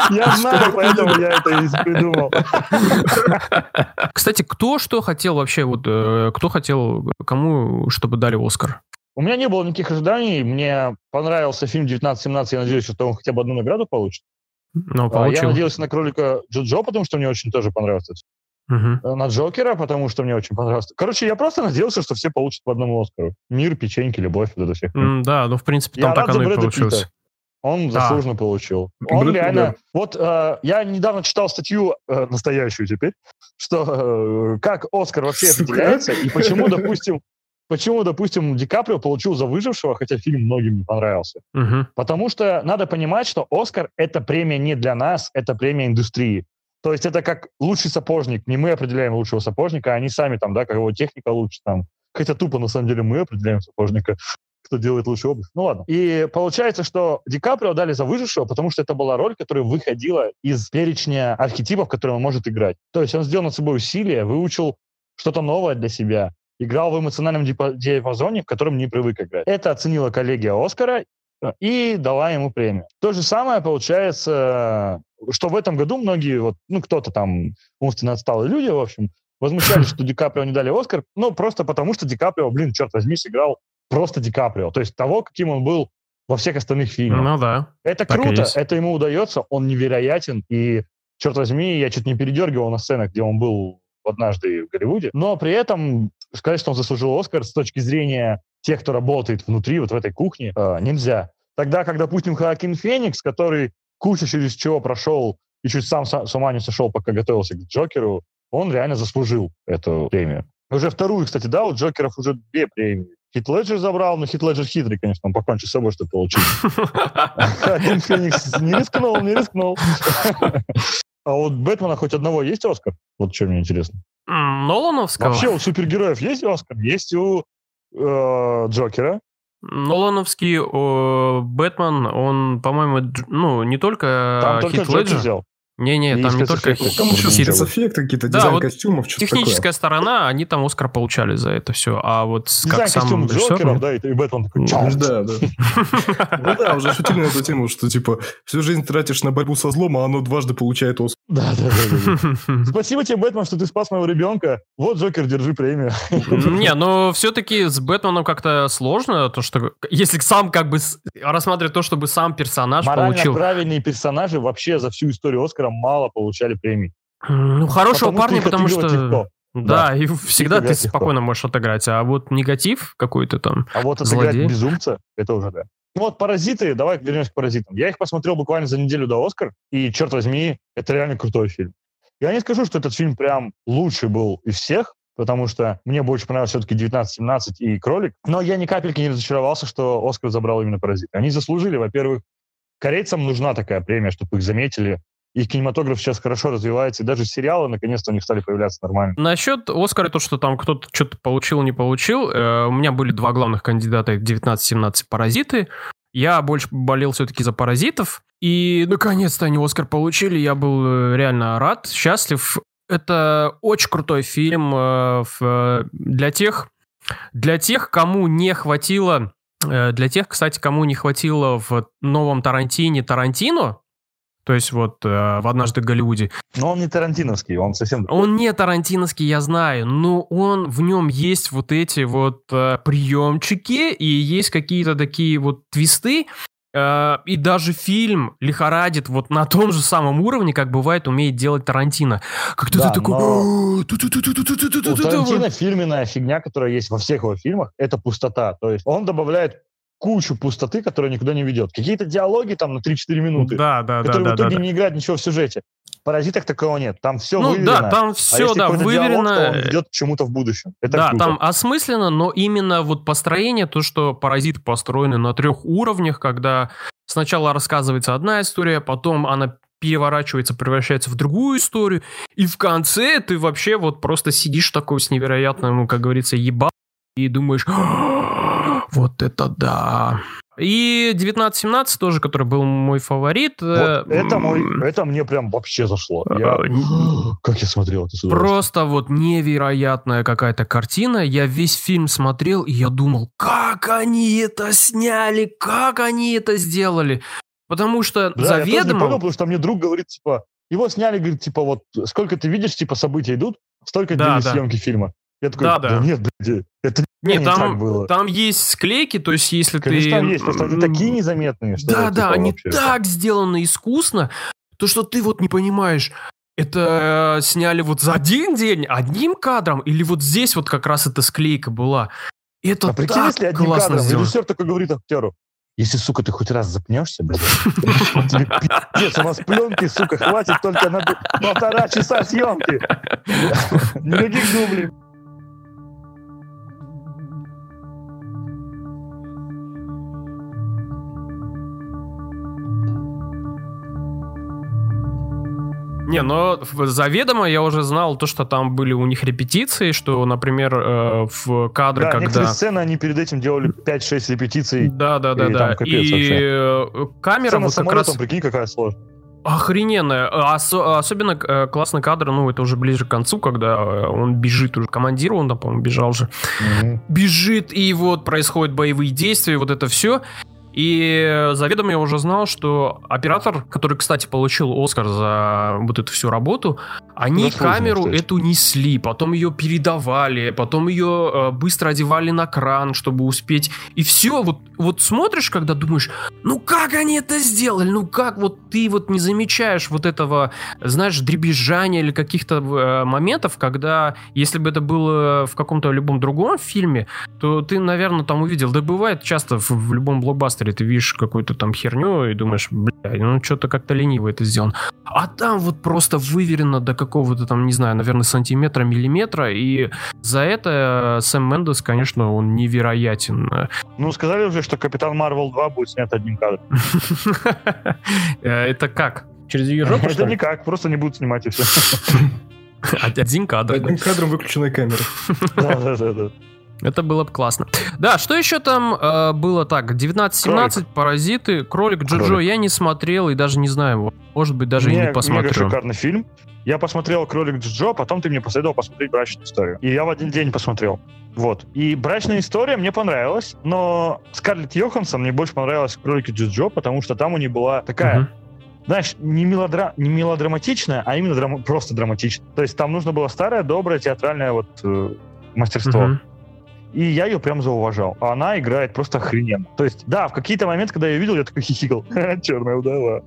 Я знаю, поэтому я это и придумал. Кстати, кто что хотел вообще, вот э, кто хотел, кому, чтобы дали Оскар? У меня не было никаких ожиданий. Мне понравился фильм «1917». Я надеюсь, что он хотя бы одну награду получит. Ну, получил. Я надеялся на кролика Джо-Джо, потому что мне очень тоже понравился Uh-huh. На Джокера, потому что мне очень понравилось. Короче, я просто надеялся, что все получат по одному Оскару. Мир, печеньки, любовь, вот это все. Mm, да, ну, в принципе, там я так оно и получилось. Питта. Он заслуженно получил. Он Брэд, реально... Да. Вот э, я недавно читал статью, э, настоящую теперь, что э, как Оскар вообще определяется, и почему, допустим, почему, допустим, Ди Каприо получил за выжившего, хотя фильм многим не понравился. Угу. Потому что надо понимать, что Оскар — это премия не для нас, это премия индустрии. То есть это как лучший сапожник. Не мы определяем лучшего сапожника, а они сами там, да, как его техника лучше там. Хотя тупо, на самом деле, мы определяем сапожника, кто делает лучшую обувь. Ну ладно. И получается, что Ди Каприо дали за выжившего, потому что это была роль, которая выходила из перечня архетипов, которые он может играть. То есть он сделал над собой усилия, выучил что-то новое для себя, играл в эмоциональном диапазоне, в котором не привык играть. Это оценила коллегия Оскара, и дала ему премию. То же самое получается, что в этом году многие, вот, ну, кто-то там умственно отсталые люди, в общем, возмущались, что Ди Каприо не дали Оскар, ну, просто потому что Ди Каприо, блин, черт возьми, сыграл просто Ди Каприо. То есть того, каким он был во всех остальных фильмах. Ну да. Это круто, это ему удается, он невероятен, и, черт возьми, я чуть не передергивал на сценах, где он был однажды в Голливуде, но при этом сказать, что он заслужил Оскар с точки зрения тех, кто работает внутри, вот в этой кухне, э, нельзя. Тогда, как, допустим, Хоакин Феникс, который куча через чего прошел и чуть сам с ума не сошел, пока готовился к Джокеру, он реально заслужил эту премию. Уже вторую, кстати, да, у Джокеров уже две премии. Хит Леджер забрал, но Хит Леджер хитрый, конечно, он покончил с собой, что получил. Хоакин Феникс не рискнул, не рискнул. А вот Бэтмена хоть одного есть Оскар? Вот что мне интересно. Нолановского? Вообще у супергероев есть Оскар? Есть у э, Джокера. Нолановский о, Бэтмен, он, по-моему, ну, не только Там Хит только Леджер. взял. Не-не, там не только... Там еще спецэффекты какие-то, да, дизайн вот костюмов, что Техническая такое. сторона, они там Оскар получали за это все, а вот дизайн как сам режиссер... да, и, и Бэтмен такой... Да, да. Ну да, уже шутили на эту тему, что типа всю жизнь тратишь на борьбу со злом, а оно дважды получает Оскар. Да, да, да. Спасибо тебе, Бэтмен, что ты спас моего ребенка. Вот, Джокер, держи премию. Не, но все-таки с Бэтменом как-то сложно, то что если сам как бы рассматривать то, чтобы сам персонаж получил... правильные персонажи вообще за всю историю Оскара мало получали премий. Ну, хорошего потому парня, потому что... Легко. Да, да, и всегда ты спокойно можешь отыграть, а вот негатив какой-то там. А вот отыграть злодей. безумца, это уже да. Ну вот «Паразиты», давай вернемся к «Паразитам». Я их посмотрел буквально за неделю до «Оскар», и, черт возьми, это реально крутой фильм. Я не скажу, что этот фильм прям лучший был из всех, потому что мне больше понравился все-таки 19-17 и «Кролик», но я ни капельки не разочаровался, что «Оскар» забрал именно «Паразиты». Они заслужили, во-первых, корейцам нужна такая премия, чтобы их заметили, их кинематограф сейчас хорошо развивается, и даже сериалы наконец-то у них стали появляться нормально. Насчет Оскара, то, что там кто-то что-то получил, не получил, э, у меня были два главных кандидата 19-17 «Паразиты». Я больше болел все-таки за «Паразитов», и наконец-то они Оскар получили, я был э, реально рад, счастлив. Это очень крутой фильм э, в, для тех, для тех, кому не хватило, э, для тех, кстати, кому не хватило в новом Тарантине Тарантино, то есть вот э, в «Однажды в Голливуде». Но он не тарантиновский, он совсем... Он не тарантиновский, я знаю, но он, в нем есть вот эти вот э, приемчики и есть какие-то такие вот твисты, э, и даже фильм лихорадит вот на том же самом уровне, как бывает умеет делать Тарантино. Как да, ты такой... У Тарантино фирменная фигня, которая есть во всех его фильмах, это пустота. То есть он добавляет кучу пустоты, которая никуда не ведет. Какие-то диалоги там на 3-4 минуты, да, да, которые да, в итоге да, не играют ничего в сюжете. В «Паразитах» такого нет. Там все ну, выверено. да, там все, а да, выверено. Диалог, то он ведет к чему-то в будущем. Это да, круто. там осмысленно, но именно вот построение, то, что «Паразиты» построены на трех уровнях, когда сначала рассказывается одна история, потом она переворачивается, превращается в другую историю, и в конце ты вообще вот просто сидишь такой с невероятным, как говорится, еба и думаешь, вот это да. И 1917 тоже, который был мой фаворит. Вот э, это мой, это мне прям вообще зашло. Я, э, как я смотрел это Просто вот невероятная какая-то картина. Я весь фильм смотрел, и я думал, как они это сняли, как они это сделали. Потому что да, заведомо... Я тоже не понял, потому что мне друг говорит, типа, его сняли, говорит, типа, вот, сколько ты видишь, типа, события идут, столько да, длились да. съемки фильма. Я такой, да, да. нет, блядь, это нет, не там, так было. Там есть склейки, то есть если Конечно, ты... там есть, просто они такие незаметные, что... Да, да, типа, они вообще... так сделаны искусно, то что ты вот не понимаешь, это э, сняли вот за один день, одним кадром, или вот здесь вот как раз эта склейка была. Это а прикинь, так если одним классно кадром, сделано. режиссер такой говорит актеру, если, сука, ты хоть раз запнешься, блядь, тебе пиздец, у нас пленки, сука, хватит только на полтора часа съемки. Никаких дублей. Не, но заведомо я уже знал то, что там были у них репетиции, что, например, э, в кадры, да, когда... некоторые сцены они перед этим делали 5-6 репетиций. Да, да, да, да. И вообще. Э, камера Сцена вот как раз... прикинь, какая сложная. Охрененная. Ос- особенно э, классный кадр, ну, это уже ближе к концу, когда э, он бежит уже, командир он там, по-моему, бежал же. Mm-hmm. Бежит, и вот происходят боевые действия, вот это все. И заведомо я уже знал, что оператор, который, кстати, получил Оскар за вот эту всю работу, они камеру кстати. эту несли, потом ее передавали, потом ее э, быстро одевали на кран, чтобы успеть. И все, вот, вот смотришь, когда думаешь, ну как они это сделали, ну как вот ты вот не замечаешь вот этого, знаешь, дребезжания или каких-то э, моментов, когда, если бы это было в каком-то любом другом фильме, то ты, наверное, там увидел. Да бывает часто в, в любом блокбастере ты видишь какую-то там херню и думаешь, бля, ну что-то как-то лениво это сделано. А там вот просто выверено до какого-то там, не знаю, наверное, сантиметра, миллиметра, и за это э, Сэм Мендес, конечно, он невероятен. Ну, сказали уже, что Капитан Марвел 2 будет снят одним кадром. Э, это как? Через ее жопу, Это никак, просто не будут снимать и все. Один кадр. Одним кадром выключенная камера. Да, да, да. Это было бы классно. Да, что еще там э, было так? 19-17, Паразиты, Кролик Джоджо Кролик. я не смотрел и даже не знаю, может быть, даже мне, и не посмотрю. Мега шикарный фильм. Я посмотрел Кролик Джоджо, потом ты мне посоветовал посмотреть брачную историю. И я в один день посмотрел. Вот. И брачная история мне понравилась, но Скарлетт Йоханссон мне больше понравилась в Кролике Джоджо, потому что там у нее была такая... Uh-huh знаешь, не, мелодра... не мелодраматичная, а именно драма... просто драматичная. То есть там нужно было старое, доброе, театральное вот э, мастерство. Uh-huh. И я ее прям зауважал. А она играет просто охрененно. То есть, да, в какие-то моменты, когда я ее видел, я такой хихикал. Черная удава.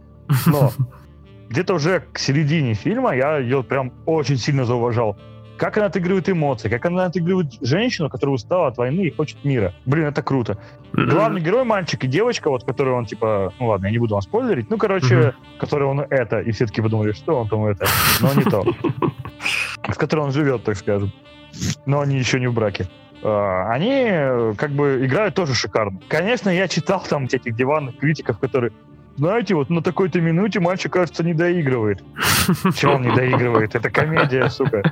Но где-то уже к середине фильма я ее прям очень сильно зауважал. Как она отыгрывает эмоции, как она отыгрывает женщину, которая устала от войны и хочет мира. Блин, это круто. Mm-hmm. Главный герой мальчик и девочка, вот, который он типа, ну ладно, я не буду вам спойлерить, ну, короче, mm-hmm. который он это, и все таки подумали, что он там это, но не то. В которой он живет, так скажем. Но они еще не в браке. А, они как бы играют тоже шикарно. Конечно, я читал там этих диванных критиков, которые знаете, вот на такой-то минуте мальчик, кажется, не доигрывает. Чего он не доигрывает? Это комедия, сука.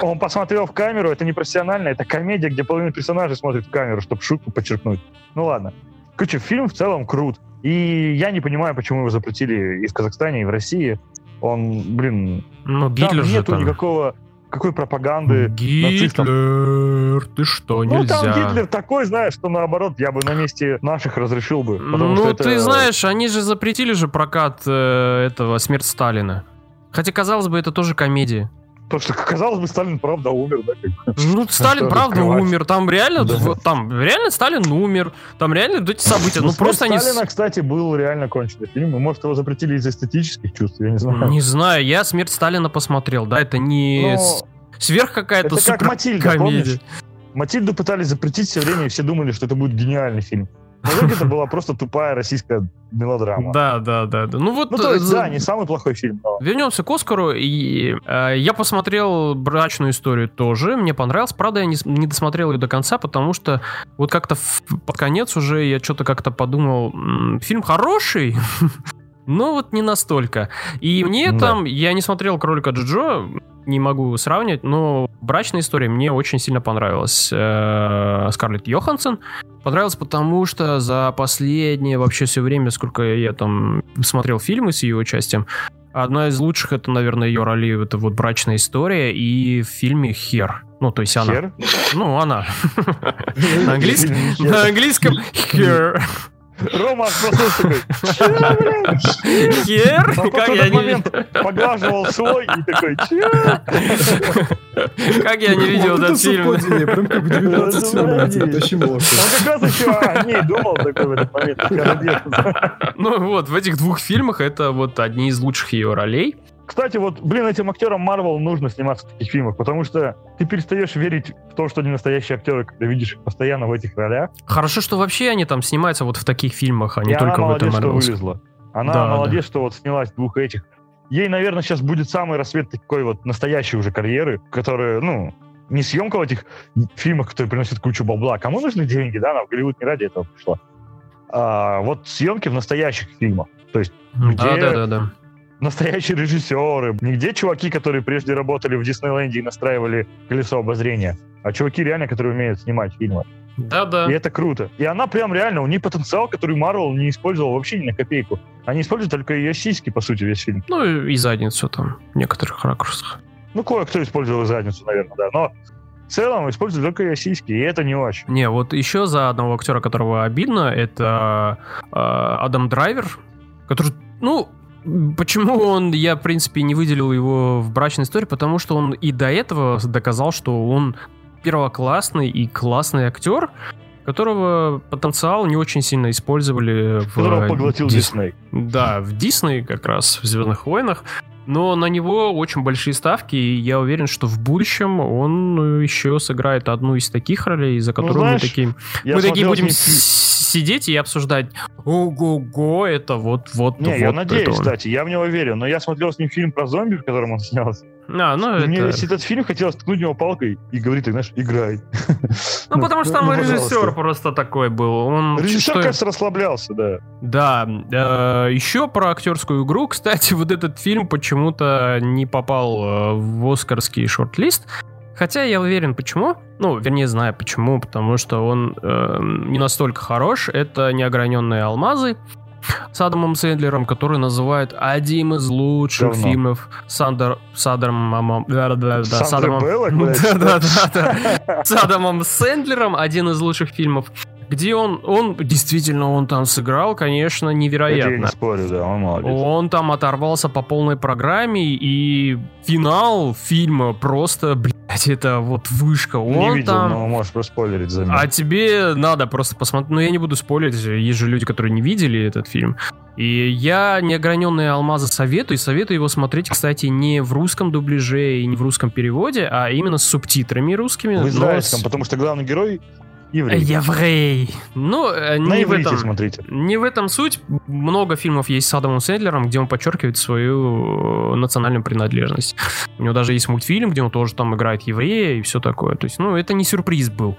Он посмотрел в камеру, это не профессионально, это комедия, где половина персонажей смотрит в камеру, чтобы шутку подчеркнуть. Ну ладно. Короче, фильм в целом крут. И я не понимаю, почему его запретили и в Казахстане, и в России. Он, блин, ну, Гитлер там нету там. никакого какой пропаганды Гитлер, ты что, нельзя. Ну, там Гитлер такой, знаешь, что наоборот, я бы на месте наших разрешил бы. Ну, что это... ты знаешь, они же запретили же прокат э, этого «Смерть Сталина». Хотя, казалось бы, это тоже комедия. То, что, казалось бы, Сталин правда умер, да? Как Ну, Сталин правда умер. Там реально, да. там реально Сталин умер. Там реально эти события. Ну, ну просто они... Сталина, кстати, был реально конченый фильм. Может, его запретили из эстетических чувств, я не знаю. Не знаю, я «Смерть Сталина» посмотрел, да, это не Но... сверх какая-то супер как Матильда, комедия. Помнишь? Матильду пытались запретить все время, и все думали, что это будет гениальный фильм. Но это была просто тупая российская мелодрама. Да, да, да. да. Ну вот. Ну то есть, да, не самый плохой фильм. Но... Вернемся к Оскару. И э, я посмотрел брачную историю тоже. Мне понравилось. Правда, я не, не досмотрел ее до конца, потому что вот как-то в, под конец уже я что-то как-то подумал, фильм хороший. Но вот не настолько. И мне да. там, я не смотрел кролика Джоджо, не могу сравнивать, но брачная история мне очень сильно понравилась. Э, Скарлетт Йоханссон понравилась, потому что за последнее вообще все время, сколько я там смотрел фильмы с ее участием, одна из лучших это, наверное, ее роли это вот брачная история и в фильме Хер. Ну, то есть она. Хер? Ну, она. На английском Хер. Рома просто такой, Хер? Как я не момент поглаживал свой и такой, Как я не видел этот фильм? Прям как 1917, Он как раз еще о ней думал такой в этот момент. Ну вот, в этих двух фильмах это вот одни из лучших ее ролей. Кстати, вот, блин, этим актерам Марвел нужно сниматься в таких фильмах, потому что ты перестаешь верить в то, что они настоящие актеры, когда видишь их постоянно в этих ролях. Хорошо, что вообще они там снимаются вот в таких фильмах, а не И только она в этом что вылезла. Она да, молодец, да. что вот снялась в двух этих. Ей, наверное, сейчас будет самый рассвет такой вот настоящей уже карьеры, которая, ну, не съемка в этих фильмах, которые приносят кучу бабла. Кому нужны деньги, да? Она в Голливуд не ради этого пришла. А, вот съемки в настоящих фильмах. То есть, где... Да, да, да, да настоящие режиссеры. Нигде чуваки, которые прежде работали в Диснейленде и настраивали колесо обозрения, а чуваки реально, которые умеют снимать фильмы. Да-да. И это круто. И она прям реально, у нее потенциал, который Марвел не использовал вообще ни на копейку. Они используют только ее сиськи, по сути, весь фильм. Ну и задницу там, в некоторых ракурсах. Ну, кое-кто использовал задницу, наверное, да. Но в целом используют только ее сиськи, и это не очень. Не, вот еще за одного актера, которого обидно, это э, Адам Драйвер, который, ну, Почему он, я, в принципе, не выделил его в брачной истории? Потому что он и до этого доказал, что он первоклассный и классный актер, которого потенциал не очень сильно использовали в... Которого поглотил Дисней. Да, в Дисней как раз, в «Звездных войнах». Но на него очень большие ставки, и я уверен, что в будущем он еще сыграет одну из таких ролей, за которую ну, знаешь, мы такие, мы такие будем сидеть и обсуждать. Ого-го, это вот, вот, Не, вот. я надеюсь, кстати, я в него верю, но я смотрел с ним фильм про зомби, в котором он снялся. А, ну это... Мне этот фильм хотелось ткнуть него палкой и говорить, так, знаешь, играй. Ну, потому что там ну, режиссер просто такой был. Он режиссер, кажется, расслаблялся, да. Да. Э, еще про актерскую игру. Кстати, вот этот фильм почему-то не попал э, в оскарский шорт-лист. Хотя я уверен, почему. Ну, вернее, знаю почему. Потому что он э, не настолько хорош. Это «Неограненные алмазы» с Адамом Сэндлером, который называют одним из лучших Давно. фильмов Сандер, Садером, да, да, да, с Адамом, да, да, да, с Адамом Сэндлером, один из лучших фильмов где он, он действительно, он там сыграл, конечно, невероятно. Я не спорю, да, он молодец. Он там оторвался по полной программе, и финал фильма просто, блядь, это вот вышка. Он не видел, там... но можешь проспойлерить за меня. А тебе надо просто посмотреть. Ну, я не буду спойлерить, есть же люди, которые не видели этот фильм. И я неограненные алмазы советую, и советую его смотреть, кстати, не в русском дубляже и не в русском переводе, а именно с субтитрами русскими. В израильском, но... потому что главный герой еврей. Еврей. Ну, э, не в этом. смотрите. Не в этом суть. Много фильмов есть с Адамом Сэндлером, где он подчеркивает свою э, национальную принадлежность. У него даже есть мультфильм, где он тоже там играет еврея и все такое. То есть, ну, это не сюрприз был.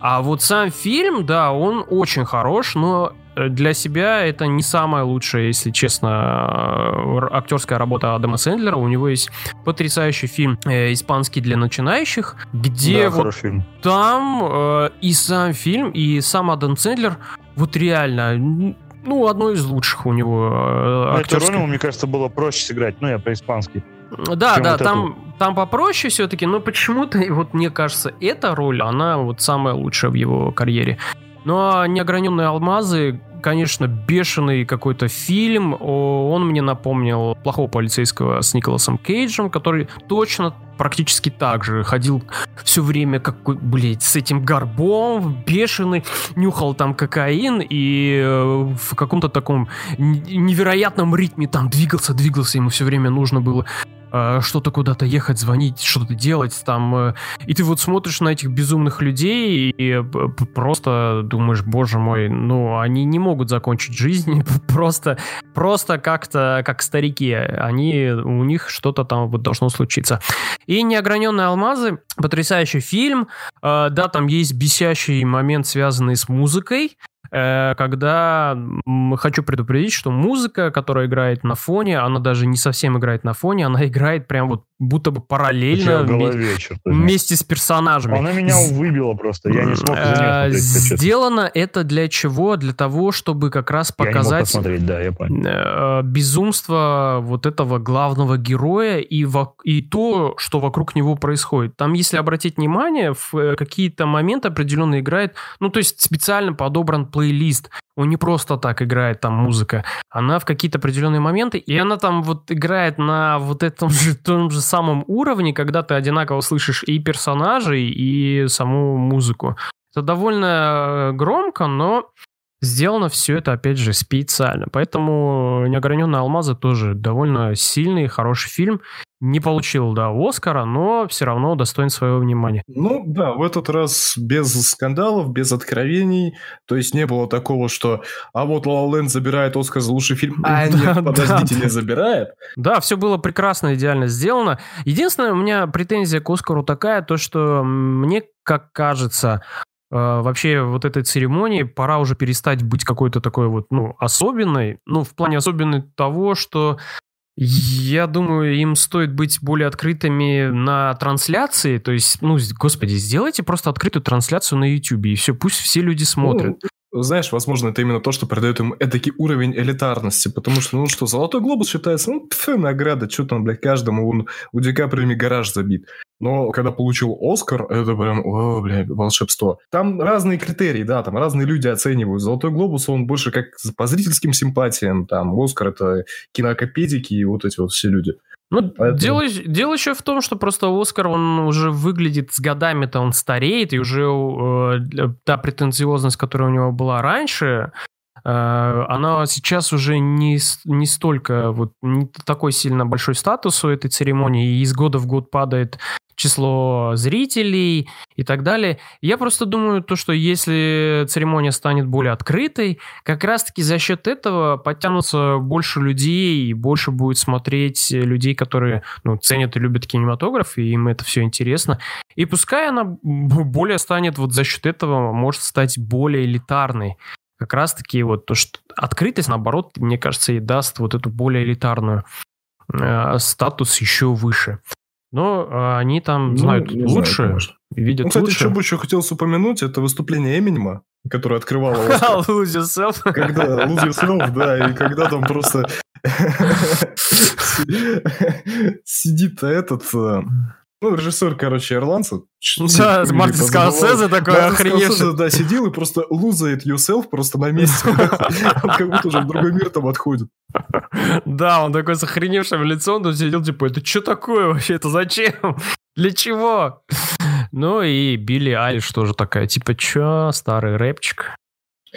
А вот сам фильм, да, он очень хорош, но для себя это не самая лучшая, если честно, э, актерская работа Адама Сэндлера. У него есть потрясающий фильм э, «Испанский для начинающих», где да, вот фильм. там э, и сам фильм, и сам Адам Сэндлер вот реально ну, одно из лучших у него э. Эту роль, мне кажется, было проще сыграть. Ну, я про испанский. Да, да, вот там, там попроще все-таки, но почему-то, вот мне кажется, эта роль, она вот самая лучшая в его карьере. Ну а неограненные алмазы, конечно, бешеный какой-то фильм. Он мне напомнил плохого полицейского с Николасом Кейджем, который точно практически так же ходил все время, как, блядь, с этим горбом, бешеный, нюхал там кокаин и э, в каком-то таком невероятном ритме там двигался, двигался, ему все время нужно было что-то куда-то ехать, звонить, что-то делать там. Э, и ты вот смотришь на этих безумных людей и э, просто думаешь, боже мой, ну, они не могут закончить жизнь просто, просто как-то, как старики. Они, у них что-то там вот должно случиться. И «Неограненные алмазы» — потрясающий фильм. Да, там есть бесящий момент, связанный с музыкой. Э, когда хочу предупредить, что музыка, которая играет на фоне, она даже не совсем играет на фоне, она играет прям вот будто бы параллельно голове, вместе с персонажами. Она меня выбила просто, я не смог за нее смотреть. Сделано это для чего? Для того, чтобы как раз показать да, я понял. Э, безумство вот этого главного героя и, во... и то, что вокруг него происходит. Там, если обратить внимание, в э, какие-то моменты определенно играет, ну, то есть специально подобран плейлист. Он не просто так играет там музыка. Она в какие-то определенные моменты, и она там вот играет на вот этом же том же самом уровне, когда ты одинаково слышишь и персонажей, и саму музыку. Это довольно громко, но Сделано все это, опять же, специально. Поэтому «Неограненные алмазы» тоже довольно сильный, хороший фильм. Не получил, да, Оскара, но все равно достоин своего внимания. Ну, да, в этот раз без скандалов, без откровений. То есть не было такого, что «а вот La La забирает Оскар за лучший фильм». А нет, подождите, не забирает. Да, все было прекрасно, идеально сделано. Единственное, у меня претензия к Оскару такая, то, что мне как кажется, вообще вот этой церемонии пора уже перестать быть какой-то такой вот, ну, особенной. Ну, в плане особенной того, что я думаю, им стоит быть более открытыми на трансляции. То есть, ну, господи, сделайте просто открытую трансляцию на YouTube, и все, пусть все люди смотрят. Ну, знаешь, возможно, это именно то, что придает им эдакий уровень элитарности, потому что, ну что, Золотой Глобус считается, ну, пф, награда, что там, блядь, каждому, он у Ди Каприо гараж забит. Но когда получил Оскар, это прям, о, блядь, волшебство. Там разные критерии, да, там разные люди оценивают. Золотой глобус, он больше как по зрительским симпатиям, там, Оскар это кинокопедики и вот эти вот все люди. Ну, Поэтому... дело, дело еще в том, что просто Оскар, он уже выглядит с годами-то, он стареет, и уже э, та претенциозность, которая у него была раньше, э, она сейчас уже не, не столько, вот, не такой сильно большой статус у этой церемонии, и из года в год падает число зрителей и так далее. Я просто думаю, то, что если церемония станет более открытой, как раз-таки за счет этого подтянутся больше людей, и больше будет смотреть людей, которые ну, ценят и любят кинематограф, и им это все интересно. И пускай она более станет вот за счет этого, может стать более элитарной. Как раз-таки вот то, что открытость, наоборот, мне кажется, и даст вот эту более элитарную э, статус еще выше. Но а, они там ну, знают лучше, знаю, видят ну, кстати, лучше. что бы еще хотел упомянуть, это выступление Эминема, которое открывало Lose Yourself. Когда Lose Yourself, да, и когда там просто сидит этот э, ну, режиссер, короче, ирландца. Да, Мартин Скорсезе такой охреневший. да, сидел и просто лузает yourself просто на месте. Он как будто уже в другой мир там отходит. Да, он такой с охреневшим лицом, он сидел, типа, это что такое вообще, это зачем? Для чего? Ну и Билли Айлиш тоже такая, типа, чё, старый рэпчик?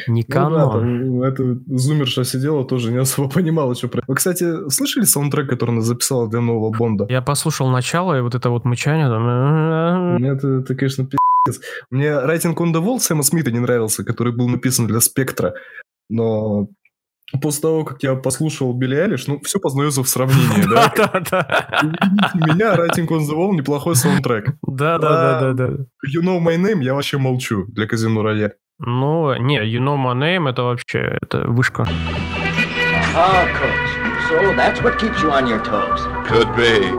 Не канон. Ну, да, это зумерша сидела, тоже не особо понимала, что про... Вы, кстати, слышали саундтрек, который она записала для нового Бонда? Я послушал начало, и вот это вот мычание там... Это, это конечно, пи***ц. Мне Writing on the Wall Сэма Смита не нравился, который был написан для Спектра. Но после того, как я послушал Билли Айлиш, ну, все познается в сравнении, да? Да-да-да. меня, on the Wall, неплохой саундтрек. Да-да-да-да. You Know My Name я вообще молчу для Казино Рояль. Ну, не, You Know My Name это вообще, это вышка. Ah. So that's what keeps you on your toes. Could be.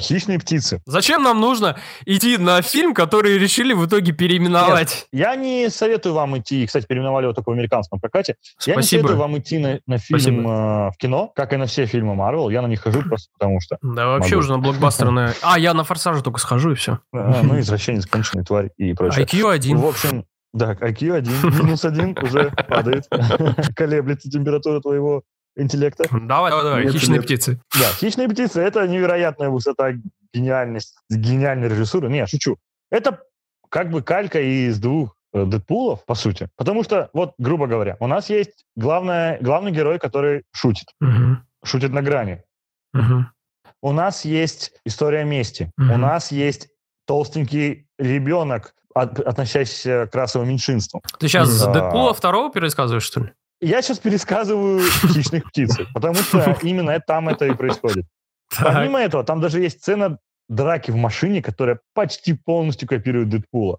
Хищные птицы. Зачем нам нужно идти на фильм, который решили в итоге переименовать? Нет, я не советую вам идти, кстати, переименовали его только в американском прокате. Спасибо. Я не советую вам идти на, на фильм э, в кино, как и на все фильмы Марвел. Я на них хожу просто потому что. Да, вообще могу. уже на блокбастеры. На... А, я на Форсаже только схожу и все. А, ну, извращенец, конченый тварь и прочее. IQ 1. В общем, да, IQ 1, минус 1 уже падает. Колеблется температура твоего интеллекта. Давай, давай, давай. Хищные птицы. Да, хищные птицы это невероятная высота гениальность, гениальной режиссуры. Не, шучу. Это как бы калька из двух э, Дэдпулов, по сути. Потому что, вот, грубо говоря, у нас есть главное, главный герой, который шутит. Угу. Шутит на грани. Угу. У нас есть история мести. Угу. У нас есть толстенький ребенок, от, относящийся к расовым меньшинствам. Ты сейчас а... Дэдпула второго пересказываешь, что ли? Я сейчас пересказываю «Хищных птиц», потому что именно там это и происходит. Помимо этого, там даже есть сцена драки в машине, которая почти полностью копирует Дэдпула.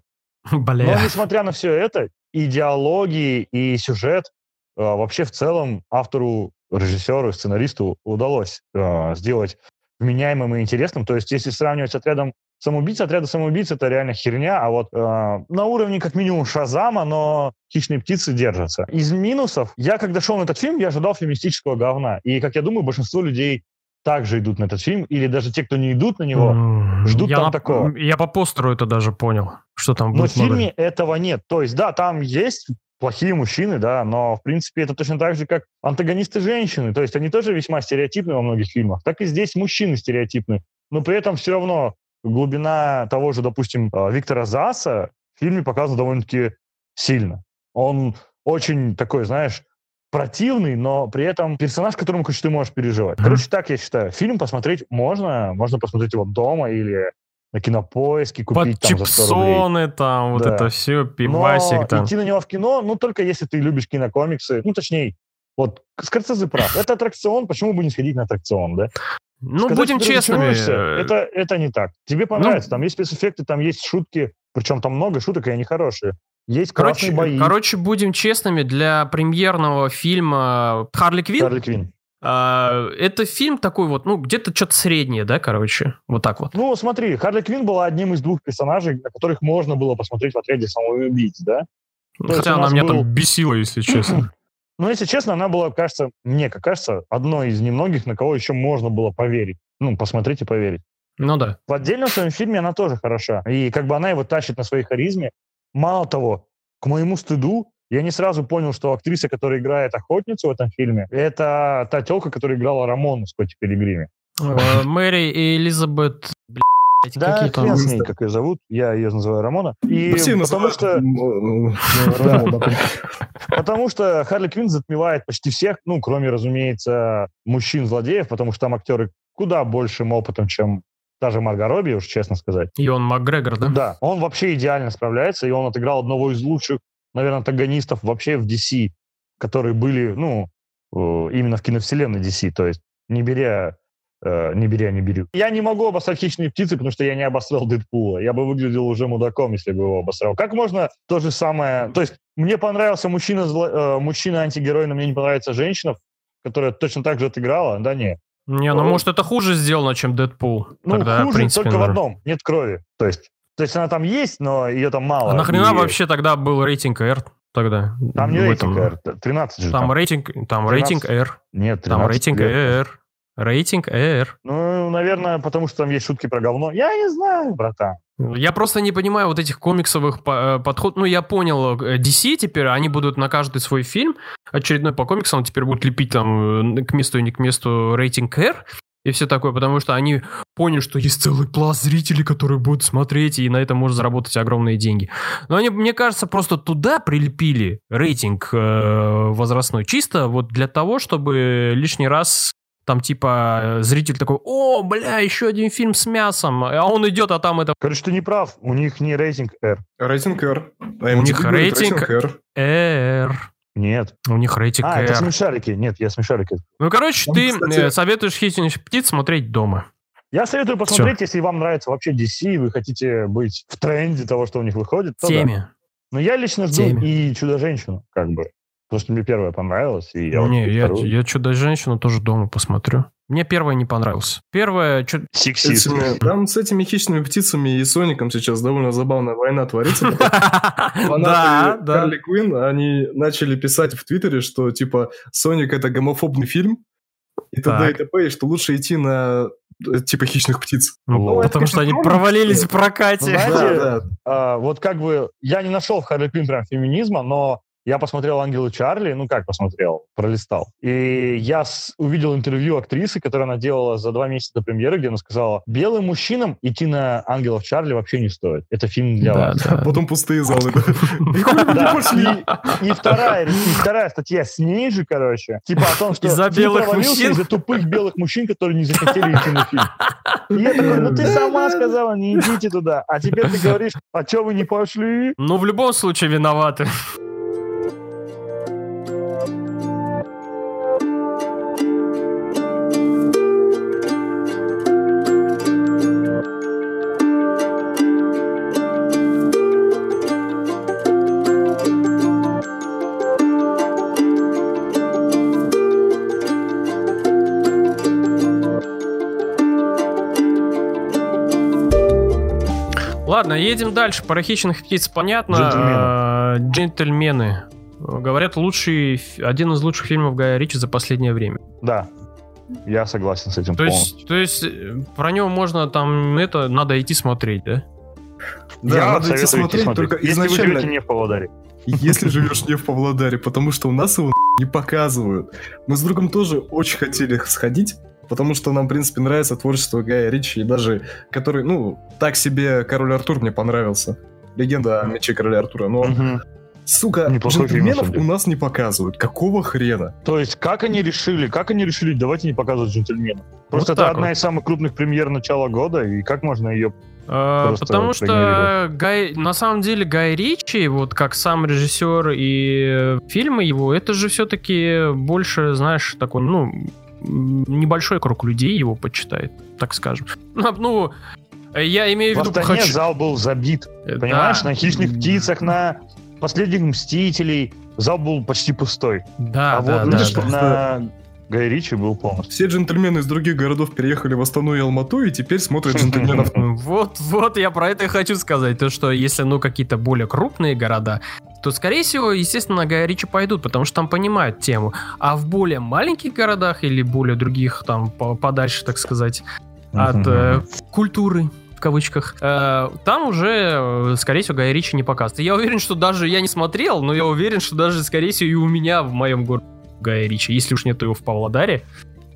Бля. Но несмотря на все это, и диалоги, и сюжет, э, вообще в целом автору, режиссеру, сценаристу удалось э, сделать вменяемым и интересным. То есть если сравнивать с отрядом самоубийц, отряда самоубийц это реально херня, а вот э, на уровне как минимум Шазама, но хищные птицы держатся. Из минусов, я когда шел на этот фильм, я ожидал феминистического говна. И, как я думаю, большинство людей также идут на этот фильм, или даже те, кто не идут на него, mm, ждут я там на, такого. Я по постеру это даже понял, что там будет. Но в фильме много. этого нет. То есть, да, там есть плохие мужчины, да, но, в принципе, это точно так же, как антагонисты женщины. То есть они тоже весьма стереотипны во многих фильмах. Так и здесь мужчины стереотипны. Но при этом все равно глубина того же, допустим, а, Виктора Заса в фильме показана довольно-таки сильно. Он очень такой, знаешь, противный, но при этом персонаж, которому хоть ты можешь переживать. Короче, так я считаю. Фильм посмотреть можно, можно посмотреть его дома или на кинопоиске купить Под там чипсоны, за там, вот да. это все, пивасик Но там. идти на него в кино, ну, только если ты любишь кинокомиксы, ну, точнее, вот Скорцезе прав. Это аттракцион, почему бы не сходить на аттракцион, да? Ну, Сказать, будем честными. Это, это не так. Тебе понравится, ну, там есть спецэффекты, там есть шутки, причем там много шуток, и они хорошие. Есть короче, бои. Короче, будем честными, для премьерного фильма «Харли Квинн», Харли Квинн. А, это фильм такой вот, ну, где-то что-то среднее, да, короче, вот так вот. Ну, смотри, Харли Квинн была одним из двух персонажей, на которых можно было посмотреть в отряде самоубийц, да? То Хотя она меня был... там бесила, если честно. Ну, если честно, она была, кажется, мне как кажется, одной из немногих, на кого еще можно было поверить. Ну, посмотреть и поверить. Ну да. В отдельном своем фильме она тоже хороша. И как бы она его тащит на своей харизме. Мало того, к моему стыду, я не сразу понял, что актриса, которая играет охотницу в этом фильме, это та телка, которая играла Рамону в Скотте Пилигриме. Э, Мэри и Элизабет, да, какие хрен с ней, как ее зовут. Я ее называю Рамона. И Все потому что... Потому что Харли Квинн затмевает почти всех, ну, кроме, разумеется, мужчин-злодеев, потому что там актеры куда большим опытом, чем та же Марго Робби, уж честно сказать. И он Макгрегор, да? Да, он вообще идеально справляется, и он отыграл одного из лучших, наверное, антагонистов вообще в DC, которые были, ну, э, именно в киновселенной DC, то есть не беря Э, не беря, не беру. Я не могу обосрать хищные птицы, потому что я не обосрал Дэдпула. Я бы выглядел уже мудаком, если бы его обосрал. Как можно то же самое... То есть мне понравился мужчина, зло... э, мужчина антигерой, но мне не понравится женщина, которая точно так же отыграла? Да не. Не, ну, может, это хуже сделано, чем Дэдпул. Ну, Тогда, хуже в принципе, только наверное. в одном. Нет крови. То есть, то есть она там есть, но ее там мало. А нахрена и... вообще тогда был рейтинг R? Тогда. Там не рейтинг R, 13 же. Там, там. рейтинг, там 13. рейтинг R. Нет, 13 Там рейтинг R. Рейтинг R. Ну, наверное, потому что там есть шутки про говно. Я не знаю, братан. Я просто не понимаю вот этих комиксовых э, подходов. Ну, я понял, э, DC теперь, они будут на каждый свой фильм очередной по комиксам теперь будут лепить там э, к месту и не к месту рейтинг R. и все такое, потому что они поняли, что есть целый пласт зрителей, которые будут смотреть, и на этом можно заработать огромные деньги. Но они, мне кажется, просто туда прилепили рейтинг э, возрастной чисто вот для того, чтобы лишний раз там типа зритель такой, о, бля, еще один фильм с мясом, а он идет, а там это... Короче, ты не прав, у них не рейтинг R. Рейтинг R. А у них рейтинг R. R. Нет. У них рейтинг А, это смешарики. Нет, я смешарики. Ну, короче, ты кстати... Э, советуешь «Хищных птиц» смотреть дома. Я советую посмотреть, Все. если вам нравится вообще DC, и вы хотите быть в тренде того, что у них выходит. То Теме. Да. Но я лично жду Теме. и «Чудо-женщину», как бы. Потому что мне первая понравилась. И я Не, я, я «Чудо-женщину» тоже дома посмотрю. Мне первая не понравилась. Первая... Чё... Сексист. Там с этими хищными птицами и Соником сейчас довольно забавная война творится. Да, да. Харли Квинн, они начали писать в Твиттере, что типа Соник это гомофобный фильм, и т.д. и т.п., и что лучше идти на э, типа хищных птиц. Ну, потому что они провалились в прокате. Знаете, а, вот как бы я не нашел в Харли Квинн прям феминизма, но я посмотрел «Ангелы Чарли», ну как посмотрел, пролистал. И я с, увидел интервью актрисы, которую она делала за два месяца до премьеры, где она сказала, белым мужчинам идти на «Ангелов Чарли» вообще не стоит. Это фильм для да, вас. Да. Потом пустые залы. И вторая статья с ней же, короче, типа о том, что из-за белых мужчин? из-за тупых белых мужчин, которые не захотели идти на фильм. И я такой, ну ты сама сказала, не идите туда. А теперь ты говоришь, а что вы не пошли? Ну, в любом случае виноваты. Ладно, едем дальше. Про хищных птиц понятно. Джентльмены. Джентльмены. Говорят, лучший, один из лучших фильмов Гая Ричи за последнее время. Да, я согласен с этим то есть, то есть э, про него можно там это надо идти смотреть, да? Да, я надо идти смотреть, смотреть, только если изначально... вы живете не в Павлодаре. Если живешь не в Павлодаре, потому что у нас его не показывают. Мы с другом тоже очень хотели сходить, потому что нам, в принципе, нравится творчество Гая Ричи, и даже который, ну, так себе Король Артур мне понравился. Легенда о мече Короля Артура, но... Угу. Сука, Неплохой джентльменов фильм, у нас не показывают. Какого хрена? То есть, как они решили? Как они решили? Давайте не показывать джентльменов. Просто вот это одна вот. из самых крупных премьер начала года, и как можно ее а, Потому что Гай, на самом деле Гай Ричи, вот как сам режиссер и фильмы его, это же все-таки больше, знаешь, такой, ну, небольшой круг людей его почитает, так скажем. Ну, ну я имею в виду... В Астане хочу... зал был забит, э, понимаешь, да. на «Хищных птицах», на «Последних мстителей» зал был почти пустой. Да, а да, вот да, да. на Гай Ричи был полностью. Все джентльмены из других городов переехали в Астану и Алмату и теперь смотрят джентльменов. Вот, вот, я про это и хочу сказать. То, что если, ну, какие-то более крупные города, то, скорее всего, естественно, на Гая Ричи пойдут, потому что там понимают тему. А в более маленьких городах или более других, там, подальше, так сказать, от э, культуры, в кавычках, э, там уже, э, скорее всего, Гая Ричи не показывает. Я уверен, что даже я не смотрел, но я уверен, что даже, скорее всего, и у меня в моем городе Гая Ричи. Если уж нет его в Павлодаре,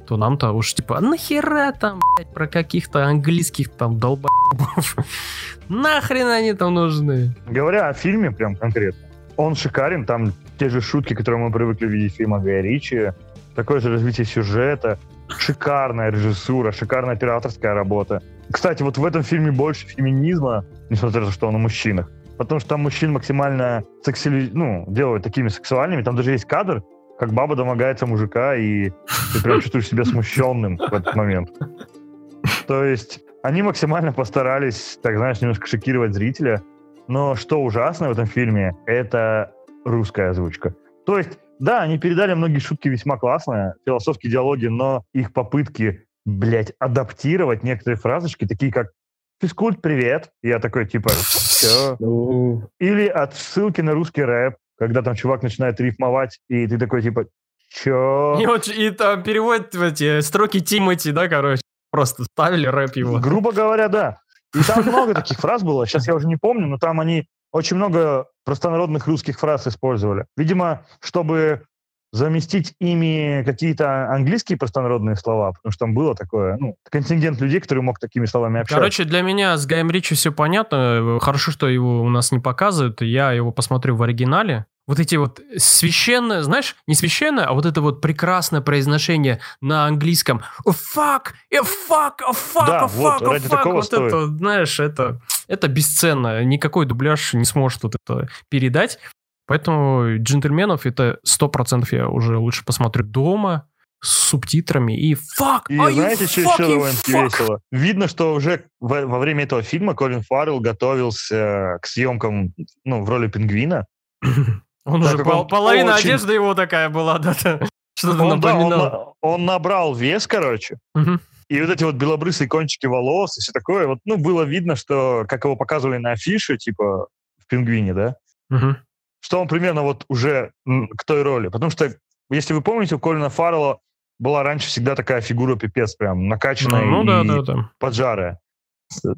то нам-то уж типа, «А нахера там, блядь, про каких-то английских там долбоебов? Нахрен они там нужны? Говоря о фильме прям конкретно, он шикарен, там те же шутки, которые мы привыкли видеть в фильмах Гая Ричи, такое же развитие сюжета, шикарная режиссура, шикарная операторская работа. Кстати, вот в этом фильме больше феминизма, несмотря на то, что он о мужчинах. Потому что там мужчин максимально секси... ну, делают такими сексуальными. Там даже есть кадр, как баба домогается мужика, и ты прям чувствуешь себя смущенным в этот момент. То есть они максимально постарались, так знаешь, немножко шокировать зрителя. Но что ужасно в этом фильме, это русская озвучка. То есть, да, они передали многие шутки весьма классно, философские диалоги, но их попытки, блядь, адаптировать некоторые фразочки, такие как «Физкульт, привет!» Я такой, типа, все. Ну. Или отсылки на русский рэп когда там чувак начинает рифмовать, и ты такой, типа, чё? И, вот, и там переводят эти строки Тимати, да, короче, просто ставили рэп его. Грубо говоря, да. И там много таких фраз было, сейчас я уже не помню, но там они очень много простонародных русских фраз использовали. Видимо, чтобы заместить ими какие-то английские простонародные слова, потому что там было такое, ну, контингент людей, который мог такими словами общаться. Короче, для меня с Гаем Ричи все понятно. Хорошо, что его у нас не показывают. Я его посмотрю в оригинале. Вот эти вот священное, знаешь, не священное, а вот это вот прекрасное произношение на английском. Fuck, fuck, fuck, да, fuck, вот, fuck. ради такого вот стоит. это, знаешь, это, это бесценно. Никакой дубляж не сможет вот это передать. Поэтому «Джентльменов» это сто процентов я уже лучше посмотрю дома с субтитрами и fuck, И знаете, что еще fuck? весело? Видно, что уже во, во время этого фильма Колин Фаррелл готовился к съемкам ну, в роли пингвина. Он Так уже пол- он половина очень- одежды его такая была, да. Что-то Он, да, он, напоминало. на- он набрал вес, короче, и вот эти вот белобрысые кончики волос и все такое, вот, ну, было видно, что, как его показывали на афише, типа, в «Пингвине», да, Мгм. Что он примерно вот уже к той роли. Потому что, если вы помните, у Колина Фаррелла была раньше всегда такая фигура пипец, прям накачанная Ну и да, да, да. поджарая.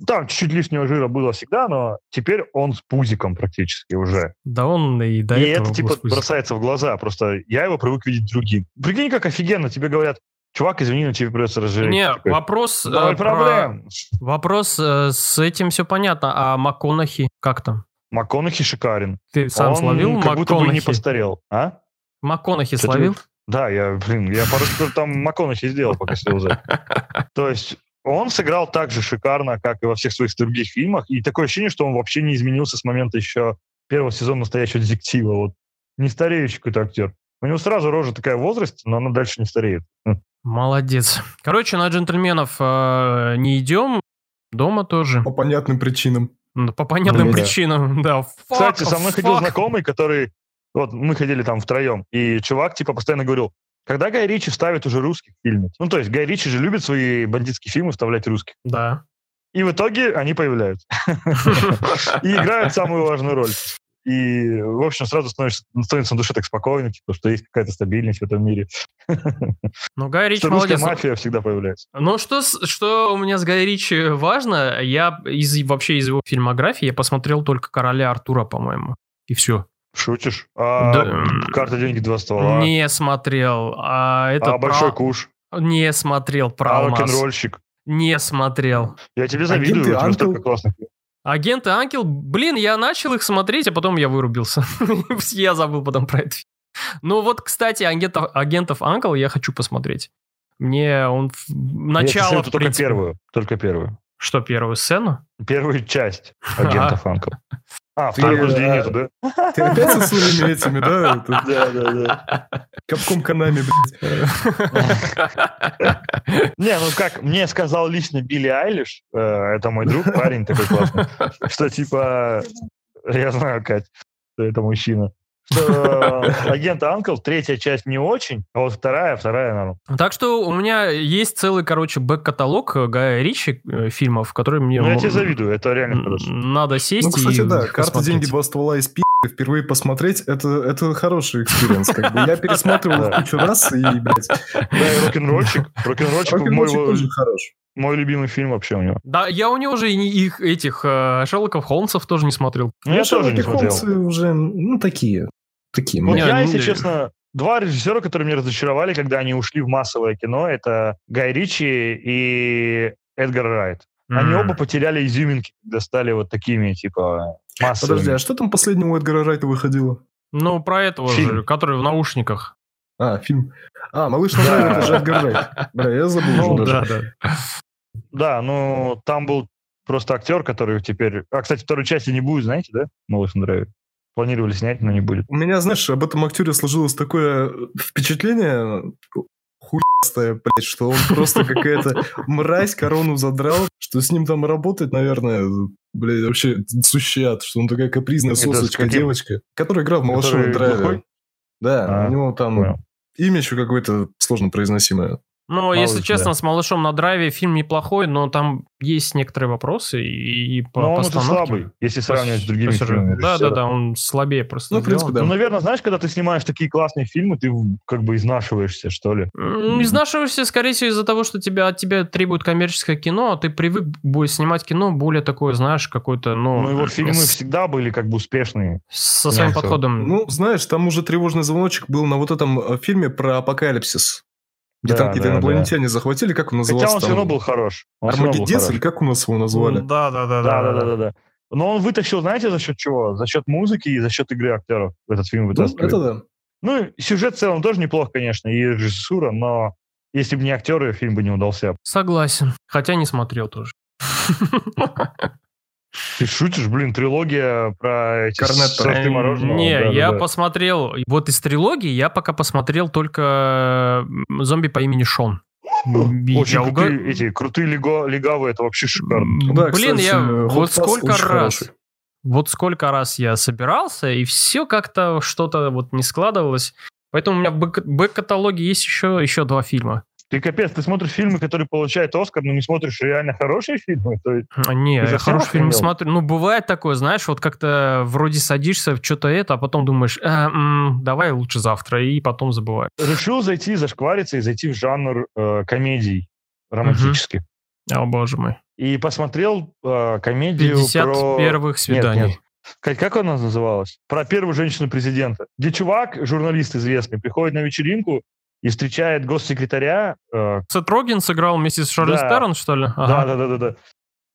Там чуть-чуть лишнего жира было всегда, но теперь он с пузиком практически уже. Да он и до и этого это типа бросается в глаза. Просто я его привык видеть другим. Прикинь, как офигенно. Тебе говорят, чувак, извини, но тебе придется разжиреть. Не, такой, вопрос... э, Ноль про- проблем. Вопрос э, с этим все понятно. А МакКонахи как там? МакКонахи шикарен. Ты сам он словил как будто бы не МакКонахи? постарел. А? МакКонахи Что словил? Да, я, блин, я пару секунд там МакКонахи сделал, пока сидел за. То есть он сыграл так же шикарно, как и во всех своих других фильмах. И такое ощущение, что он вообще не изменился с момента еще первого сезона «Настоящего детектива». Вот не стареющий какой-то актер. У него сразу рожа такая в возрасте, но она дальше не стареет. Хм. Молодец. Короче, на джентльменов э, не идем. Дома тоже. По понятным причинам. Ну, По понятным да. причинам, да. Кстати, Fuck, со мной ходил fuck. знакомый, который... Вот мы ходили там втроем, и чувак типа постоянно говорил, когда Гай Ричи вставит уже русских в фильме? Ну, то есть Гай Ричи же любит свои бандитские фильмы вставлять русских. Да. И в итоге они появляются. И играют самую важную роль. И, в общем, сразу становишься, становится на душе так спокойно, типа, что есть какая-то стабильность в этом мире. Ну, Гай Ричи молодец. мафия всегда появляется. Ну, что, с- что у меня с Гай Ричи важно, я из, вообще из его фильмографии я посмотрел только «Короля Артура», по-моему. И все. Шутишь? А Да. карта деньги два ствола. Не смотрел. А, это а большой про- куш. Не смотрел про А алмаз. рок-н-ролльщик. Не смотрел. Я тебе завидую, и у тебя столько классных. Агент и Ангел, блин, я начал их смотреть, а потом я вырубился. я забыл потом про это. Ну вот, кстати, агентов, агентов Ангел я хочу посмотреть. Мне он в- начало, советую в только принципе- первую. Только первую. Что, первую сцену? Первую часть агентов Анкл. А, Ты, подожди, а, нету, да? Ты опять со своими этими, да? Да, да, да. Капком Канами, блядь. Не, ну как, мне сказал лично Билли Айлиш, э, это мой друг, парень такой классный, что типа, я знаю, Кать, что это мужчина, агент Анкл, третья часть не очень, а вот вторая, вторая норм. Так что у меня есть целый, короче, back-каталог э, Гая Ричи э, фильмов, которые мне Ну, я тебе завидую, это реально хорошо. надо сесть Ну, кстати, и да, карты посмотреть. деньги два ствола из пи*** впервые посмотреть, это, это хороший experience. Как бы. Я пересматривал кучу раз, и, блядь, Да, и мой, рок-н-ролльщик тоже хорош. мой любимый фильм вообще у него. Да, я у него же и их, этих э, Шерлоков Холмсов тоже не смотрел. Ну, я Ну, тоже не смотрел. Холмсы уже, ну, такие. Такие. Вот я, ну, если не- честно, два режиссера, которые меня разочаровали, когда они ушли в массовое кино, это Гай Ричи и Эдгар Райт. Они оба потеряли изюминки, когда стали вот такими, типа, массовыми. Подожди, а что там последнего у Эдгара Райта выходило? Ну, про этого Фильм. же, который в наушниках. А, фильм. А, «Малыш на драйве» это же Эдгар Райт. Бля, я забыл Ну, уже да, даже. да. Да, ну, там был просто актер, который теперь... А, кстати, второй части не будет, знаете, да? «Малыш на драйве». Планировали снять, но не будет. У меня, знаешь, об этом актере сложилось такое впечатление хуястое, блядь, что он просто какая-то мразь, корону задрал, что с ним там работать, наверное, блядь, вообще сущий ад, что он такая капризная сосочка девочка, которая играла в «Малышом Который драйве». Да, А, у него там имя еще какое-то сложно произносимое. Ну, если честно, да. с малышом на драйве фильм неплохой, но там есть некоторые вопросы и, и по Но он уже слабый, если сравнивать с другими фильмами. Да, да, да, он слабее просто. Ну, в принципе, да. Ну, наверное, знаешь, когда ты снимаешь такие классные фильмы, ты как бы изнашиваешься, что ли? Изнашиваешься, скорее всего, из-за того, что тебя, от тебя требует коммерческое кино, а ты привык будет снимать кино более такое, знаешь, какое-то, ну... Ну, его фильмы с... всегда были как бы успешные. Со своим подходом. Ну, знаешь, там уже тревожный звоночек был на вот этом э, фильме про апокалипсис. Где да, там какие-то да, инопланетяне да. захватили, как он назывался? Хотя он все равно был хорош. Армагеддец, или как у нас его назвали? Да, да, да, да, да, да, да. Но он вытащил, знаете, за счет чего? За счет музыки и за счет игры актеров этот фильм вытаскивает. Ну, это да. Ну, сюжет в целом тоже неплох, конечно, и режиссура, но если бы не актеры, фильм бы не удался. Согласен. Хотя не смотрел тоже. Ты шутишь, блин, трилогия про эти сорты мороженого. Не, да, я да, посмотрел, вот из трилогии я пока посмотрел только зомби по имени Шон. Очень я крутые, уг... эти крутые лего, легавые, это вообще шикарно. Да, Блин, кстати, я вот сколько раз, хороший. вот сколько раз я собирался, и все как-то что-то вот не складывалось. Поэтому у меня в бэк-каталоге есть еще, еще два фильма. Ты капец, ты смотришь фильмы, которые получают Оскар, но не смотришь реально хорошие фильмы? То есть, а, не, я хороший фильм смотрю. Ну, бывает такое, знаешь, вот как-то вроде садишься в что-то это, а потом думаешь, э, м, давай лучше завтра, и потом забываешь. Решил зайти, зашквариться и зайти в жанр э, комедий романтических. Угу. О, боже мой. И посмотрел э, комедию 50 про... первых свиданий. Нет, нет. Как, как она называлась? Про первую женщину-президента. Где чувак, журналист известный, приходит на вечеринку, и встречает госсекретаря. Э, Сет Роген сыграл вместе с Шарли да, Стерн, что ли? Ага. Да, да, да, да, да.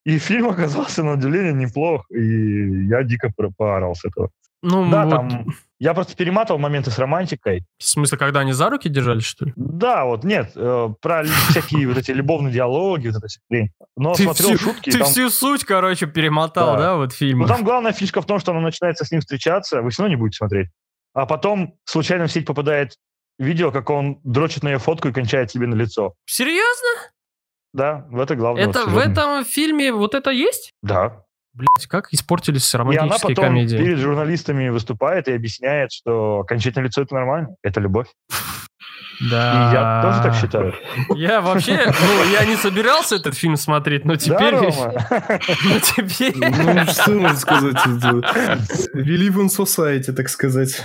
И фильм оказался, на удивление, неплох, и я дико поорал с этого. Ну, да, вот... там... Я просто перематывал моменты с романтикой. В смысле, когда они за руки держались, что ли? Да, вот, нет, э, про всякие вот эти любовные диалоги, вот эти хрень. Но ты смотрел всю, шутки. Ты там... всю суть, короче, перемотал, да, да вот фильм. Ну, там главная фишка в том, что она начинается с ним встречаться, вы все равно не будете смотреть. А потом случайно в сеть попадает видео, как он дрочит на ее фотку и кончает себе на лицо. Серьезно? Да, в это главное. Это в этом фильме вот это есть? Да. Блять, как испортились романтические комедии. И она потом комедии. перед журналистами выступает и объясняет, что кончать на лицо это нормально, это любовь. Да. И я тоже так считаю. Я вообще, ну, я не собирался этот фильм смотреть, но теперь... Да, но теперь... Ну, что можно сказать? We live in society, так сказать.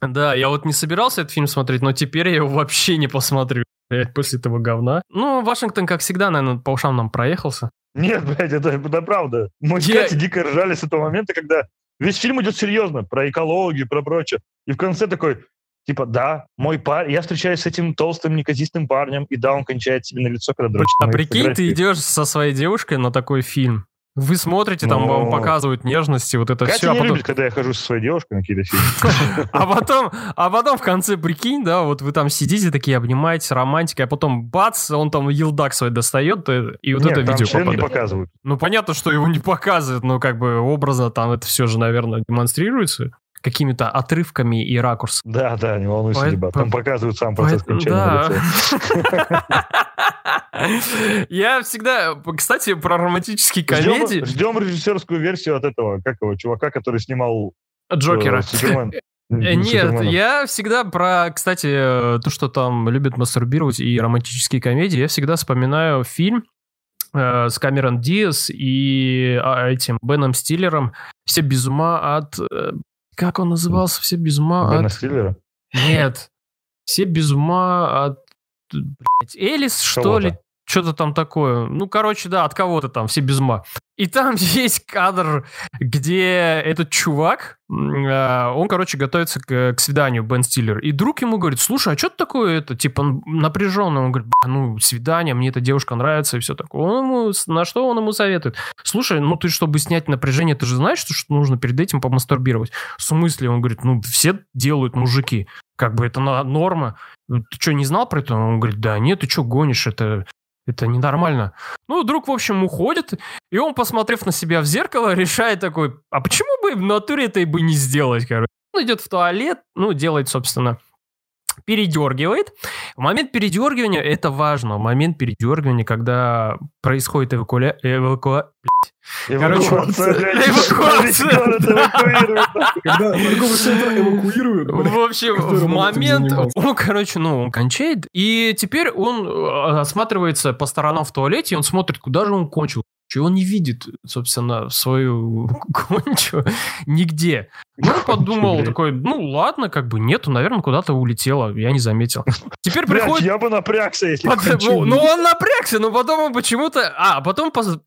Да, я вот не собирался этот фильм смотреть, но теперь я его вообще не посмотрю после этого говна. Ну, Вашингтон, как всегда, наверное, по ушам нам проехался. Нет, блядь, это, это правда. Мы с я... Катей дико ржали с этого момента, когда весь фильм идет серьезно, про экологию, про прочее. И в конце такой, типа, да, мой парень, я встречаюсь с этим толстым неказистым парнем, и да, он кончает себе на лицо, когда дрочит А прикинь, ты идешь со своей девушкой на такой фильм, вы смотрите, там Но... вам показывают нежности, вот это Катя все. А не а потом... любит, когда я хожу со своей девушкой на какие-то фильмы. А потом, а потом в конце, прикинь, да, вот вы там сидите такие, обнимаетесь, романтика, а потом бац, он там елдак свой достает, э, и вот это видео попадает. не показывают. Ну, понятно, что его не показывают, но как бы образно там это все же, наверное, демонстрируется какими-то отрывками и ракурсом. Да, да, не волнуйся, по... Там показывают сам процесс кончания да. Я всегда, кстати, про романтические комедии... Ждем, ждем режиссерскую версию от этого, как его, чувака, который снимал... Джокера. Э, э, нет, я всегда про, кстати, то, что там любят мастурбировать и романтические комедии, я всегда вспоминаю фильм э, с Камерон Диас и этим Беном Стиллером «Все без ума от...» Как он назывался? «Все без ума Бена от...» Стиллера? Нет. «Все без ума от...» Блядь, Элис, что ли? Что-то там такое. Ну, короче, да, от кого-то там, все без ума. И там есть кадр, где этот чувак, а, он, короче, готовится к, к свиданию, Бен Стиллер. И друг ему говорит, слушай, а что такое это? Типа, напряженно. Он говорит, ну, свидание, мне эта девушка нравится и все такое. Он ему, на что он ему советует? Слушай, ну ты, чтобы снять напряжение, ты же знаешь, что, что нужно перед этим помастурбировать? В смысле? Он говорит, ну, все делают мужики. Как бы это норма. Ты что, не знал про это? Он говорит, да нет, ты что гонишь, это это ненормально. Ну, друг, в общем, уходит, и он, посмотрев на себя в зеркало, решает такой, а почему бы в натуре это и бы не сделать, короче. Он идет в туалет, ну, делает, собственно, передергивает. В момент передергивания, это важно, в момент передергивания, когда происходит эвакуля... эвакуа... Короче, эвакуация. Когда торговый центр эвакуируют. В общем, в момент... Он, короче, ну, он кончает, и теперь он э, осматривается по сторонам в туалете, и он смотрит, куда же он кончил. Чего он не видит, собственно, свою кончу нигде. Я подумал такой, ну ладно, как бы нету, наверное, куда-то улетело, я не заметил. Теперь приходит... Я бы напрягся, если Под... ну, ну, он напрягся, но потом он почему-то... А, потом пос...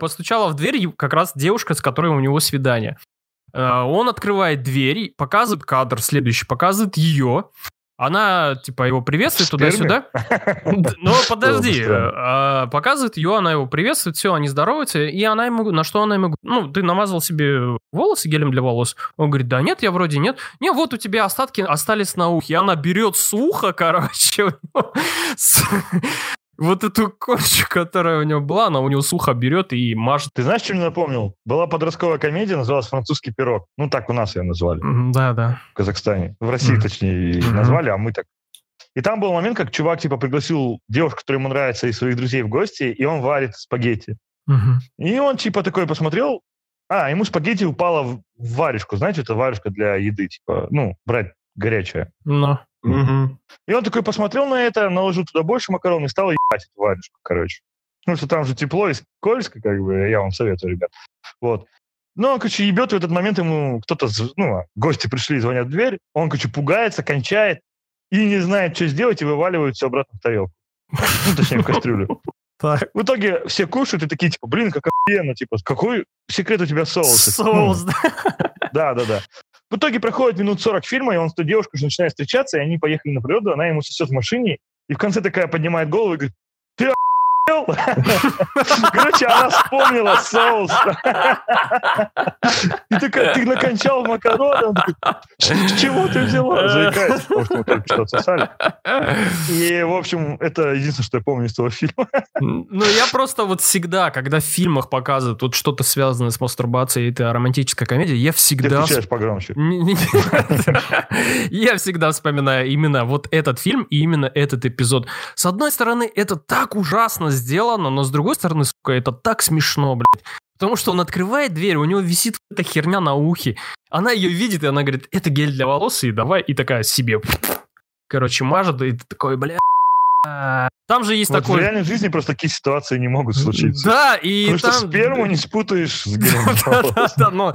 постучала в дверь как раз девушка, с которой у него свидание. Э, он открывает дверь, показывает кадр следующий, показывает ее. Она, типа, его приветствует туда-сюда. Ну, подожди. А, показывает ее, она его приветствует, все, они здороваются, и она ему, на что она ему, ну, ты намазал себе волосы гелем для волос? Он говорит, да нет, я вроде нет. Не, вот у тебя остатки остались на ухе. Она берет с уха, короче, вот эту корчу, которая у него была, она у него сухо берет и мажет. Ты знаешь, что мне напомнил? Была подростковая комедия, называлась «Французский пирог». Ну, так у нас ее назвали. Да, да. В Казахстане. В России, mm-hmm. точнее, mm-hmm. назвали, а мы так. И там был момент, как чувак, типа, пригласил девушку, которая ему нравится, и своих друзей в гости, и он варит спагетти. Mm-hmm. И он, типа, такой посмотрел, а, ему спагетти упало в варежку. Знаете, это варежка для еды, типа, ну, брать горячее. No. Угу. И он такой посмотрел на это, наложил туда больше макарон и стал ебать эту варежку, короче. Ну, что там же тепло и скользко, как бы, я вам советую, ребят. Вот. Ну, он, короче, ебет, в этот момент ему кто-то, ну, гости пришли, звонят в дверь, он, короче, пугается, кончает и не знает, что сделать, и вываливает все обратно в тарелку. Ну, точнее, в кастрюлю. Так. В итоге все кушают и такие, типа, блин, как охуенно, типа, какой секрет у тебя соус? Соус, да. Да, да, да. В итоге проходит минут 40 фильма, и он с той девушкой уже начинает встречаться, и они поехали на природу, она ему сосет в машине, и в конце такая поднимает голову и говорит, ты Короче, она вспомнила соус. И такая, ты накончал макароны. С чего ты взяла? Заикается, потому что мы только что. И, в общем, это единственное, что я помню из того фильма. Ну, я просто вот всегда, когда в фильмах показывают вот что-то связанное с мастурбацией, это романтическая комедия, я всегда... Ты погромче. Я всегда вспоминаю именно вот этот фильм и именно этот эпизод. С одной стороны, это так ужасно сделано, но с другой стороны, сука, это так смешно, блядь. Потому что он открывает дверь, у него висит эта херня на ухе. Она ее видит, и она говорит, это гель для волос, и давай, и такая себе, короче, мажет, и ты такой, бля, там же есть вот такой... В реальной жизни просто такие ситуации не могут случиться. Да, и Потому там... что сперму не спутаешь с но...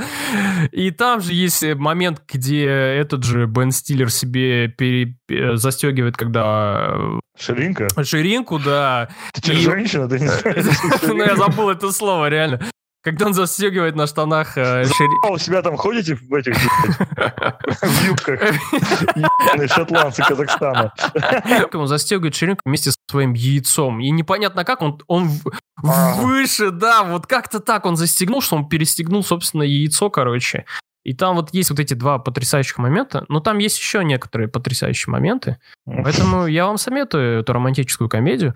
И там же есть момент, где этот же Бен Стиллер себе пере... застегивает, когда... Ширинка? Ширинку, да. Ты что, женщина? Ты не знаешь? Ну, я забыл это слово, реально. Когда он застегивает на штанах э, шири... у себя там ходите в этих в юбках? шотландцы Казахстана. Он застегивает ширинку вместе с своим яйцом. И непонятно как, он, он выше, да, вот как-то так он застегнул, что он перестегнул, собственно, яйцо, короче. И там вот есть вот эти два потрясающих момента, но там есть еще некоторые потрясающие моменты. Поэтому я вам советую эту романтическую комедию.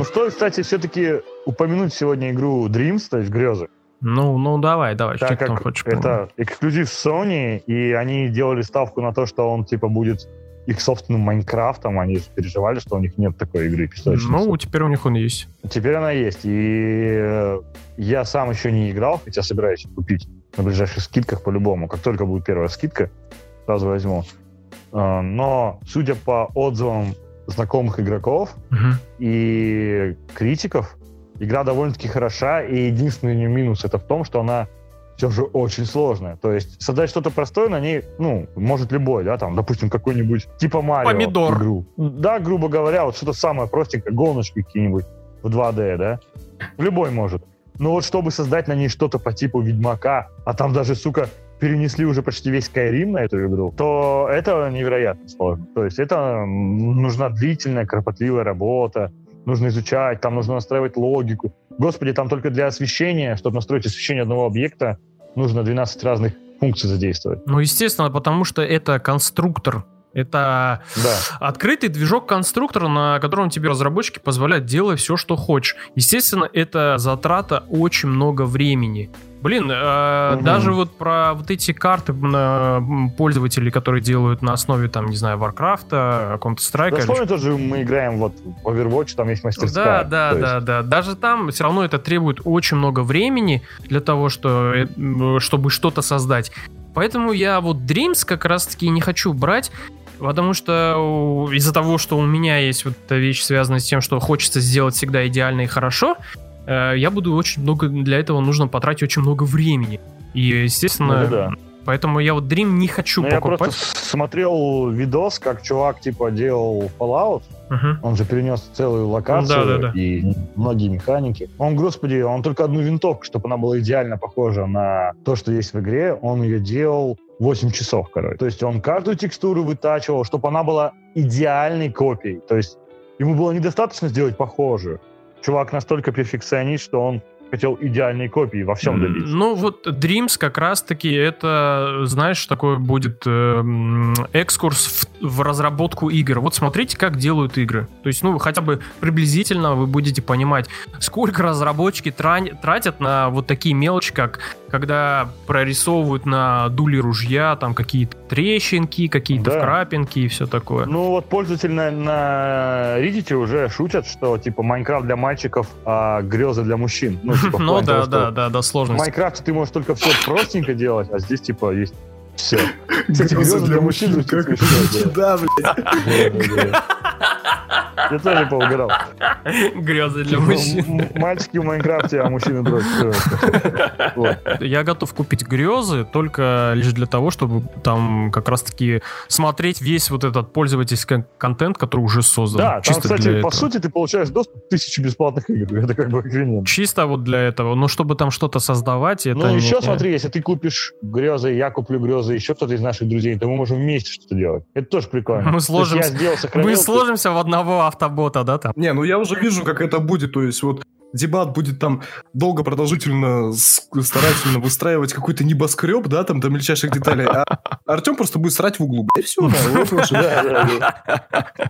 Ну, стоит, кстати, все-таки упомянуть сегодня игру Dreams, то есть грезы. Ну, ну давай, давай. Так как хочешь, это эксклюзив Sony, и они делали ставку на то, что он типа будет их собственным Майнкрафтом, они переживали, что у них нет такой игры Ну, теперь у них он есть. Теперь она есть, и э, я сам еще не играл, хотя собираюсь купить на ближайших скидках по-любому. Как только будет первая скидка, сразу возьму. Э, но, судя по отзывам знакомых игроков угу. и критиков. Игра довольно-таки хороша, и единственный ее минус это в том, что она все же очень сложная. То есть создать что-то простое на ней, ну, может любой, да, там, допустим, какой-нибудь типа Марио Помидор. игру. Да, грубо говоря, вот что-то самое простенькое, гоночки какие-нибудь в 2D, да, любой может. Но вот чтобы создать на ней что-то по типу Ведьмака, а там даже, сука, перенесли уже почти весь Skyrim на эту игру, то это невероятно сложно. То есть это нужна длительная, кропотливая работа, нужно изучать, там нужно настраивать логику. Господи, там только для освещения, чтобы настроить освещение одного объекта, нужно 12 разных функций задействовать. Ну, естественно, потому что это конструктор Это да. открытый движок конструктора, на котором тебе разработчики позволяют делать все, что хочешь. Естественно, это затрата очень много времени. Блин, э, угу. даже вот про вот эти карты на пользователей, которые делают на основе, там, не знаю, Warcraft, Counter-Strike. Да, или... тоже мы играем вот в Overwatch, там есть мастерская. Да, да, да, есть... да. Даже там все равно это требует очень много времени для того, что, э, чтобы что-то создать. Поэтому я вот Dreams как раз-таки не хочу брать, Потому что из-за того, что у меня есть вот эта вещь, связанная с тем, что хочется сделать всегда идеально и хорошо, Э, я буду очень много, для этого нужно потратить очень много времени. И, естественно, ну, да. поэтому я вот Dream не хочу Но покупать. Я просто смотрел видос, как чувак, типа, делал Fallout, Uh-huh. Он же перенес целую локацию да, да, да. и многие механики. Он, господи, он только одну винтовку, чтобы она была идеально похожа на то, что есть в игре, он ее делал 8 часов, короче. То есть он каждую текстуру вытачивал, чтобы она была идеальной копией. То есть ему было недостаточно сделать похожую чувак настолько перфекционист, что он хотел идеальной копии во всем добиться. Ну вот Dreams как раз-таки это, знаешь, такой будет э, экскурс в, в разработку игр. Вот смотрите, как делают игры. То есть, ну, хотя бы приблизительно вы будете понимать, сколько разработчики трань, тратят на вот такие мелочи, как когда прорисовывают на дуле ружья там какие-то трещинки, какие-то да. вкрапинки и все такое. Ну вот пользователи на, на Reddit уже шутят, что типа Майнкрафт для мальчиков, а грезы для мужчин. Ну, типа, ну да, да, да, да, сложно. В Майнкрафте ты можешь только все простенько делать, а здесь типа есть все. Кстати, для мужчин. Да, блядь. Я тоже поугорал. Грезы для мужчин. Мальчики в Майнкрафте, а мужчины дрочат. Я готов купить грезы только лишь для того, чтобы там как раз-таки смотреть весь вот этот пользовательский контент, который уже создан. Да, там, кстати, по сути, ты получаешь доступ к тысяче бесплатных игр. Это как бы охрененно. Чисто вот для этого. Но чтобы там что-то создавать, это... Ну, еще смотри, если ты купишь грезы, я куплю грезы, еще кто-то из наших друзей, то мы можем вместе что-то делать. Это тоже прикольно. Мы сложимся, мы сложимся в одного автобота, да, там? Не, ну я уже вижу, как это будет, то есть вот дебат будет там долго, продолжительно, старательно выстраивать какой-то небоскреб, да, там до мельчайших деталей, а Артем просто будет срать в углу, и все,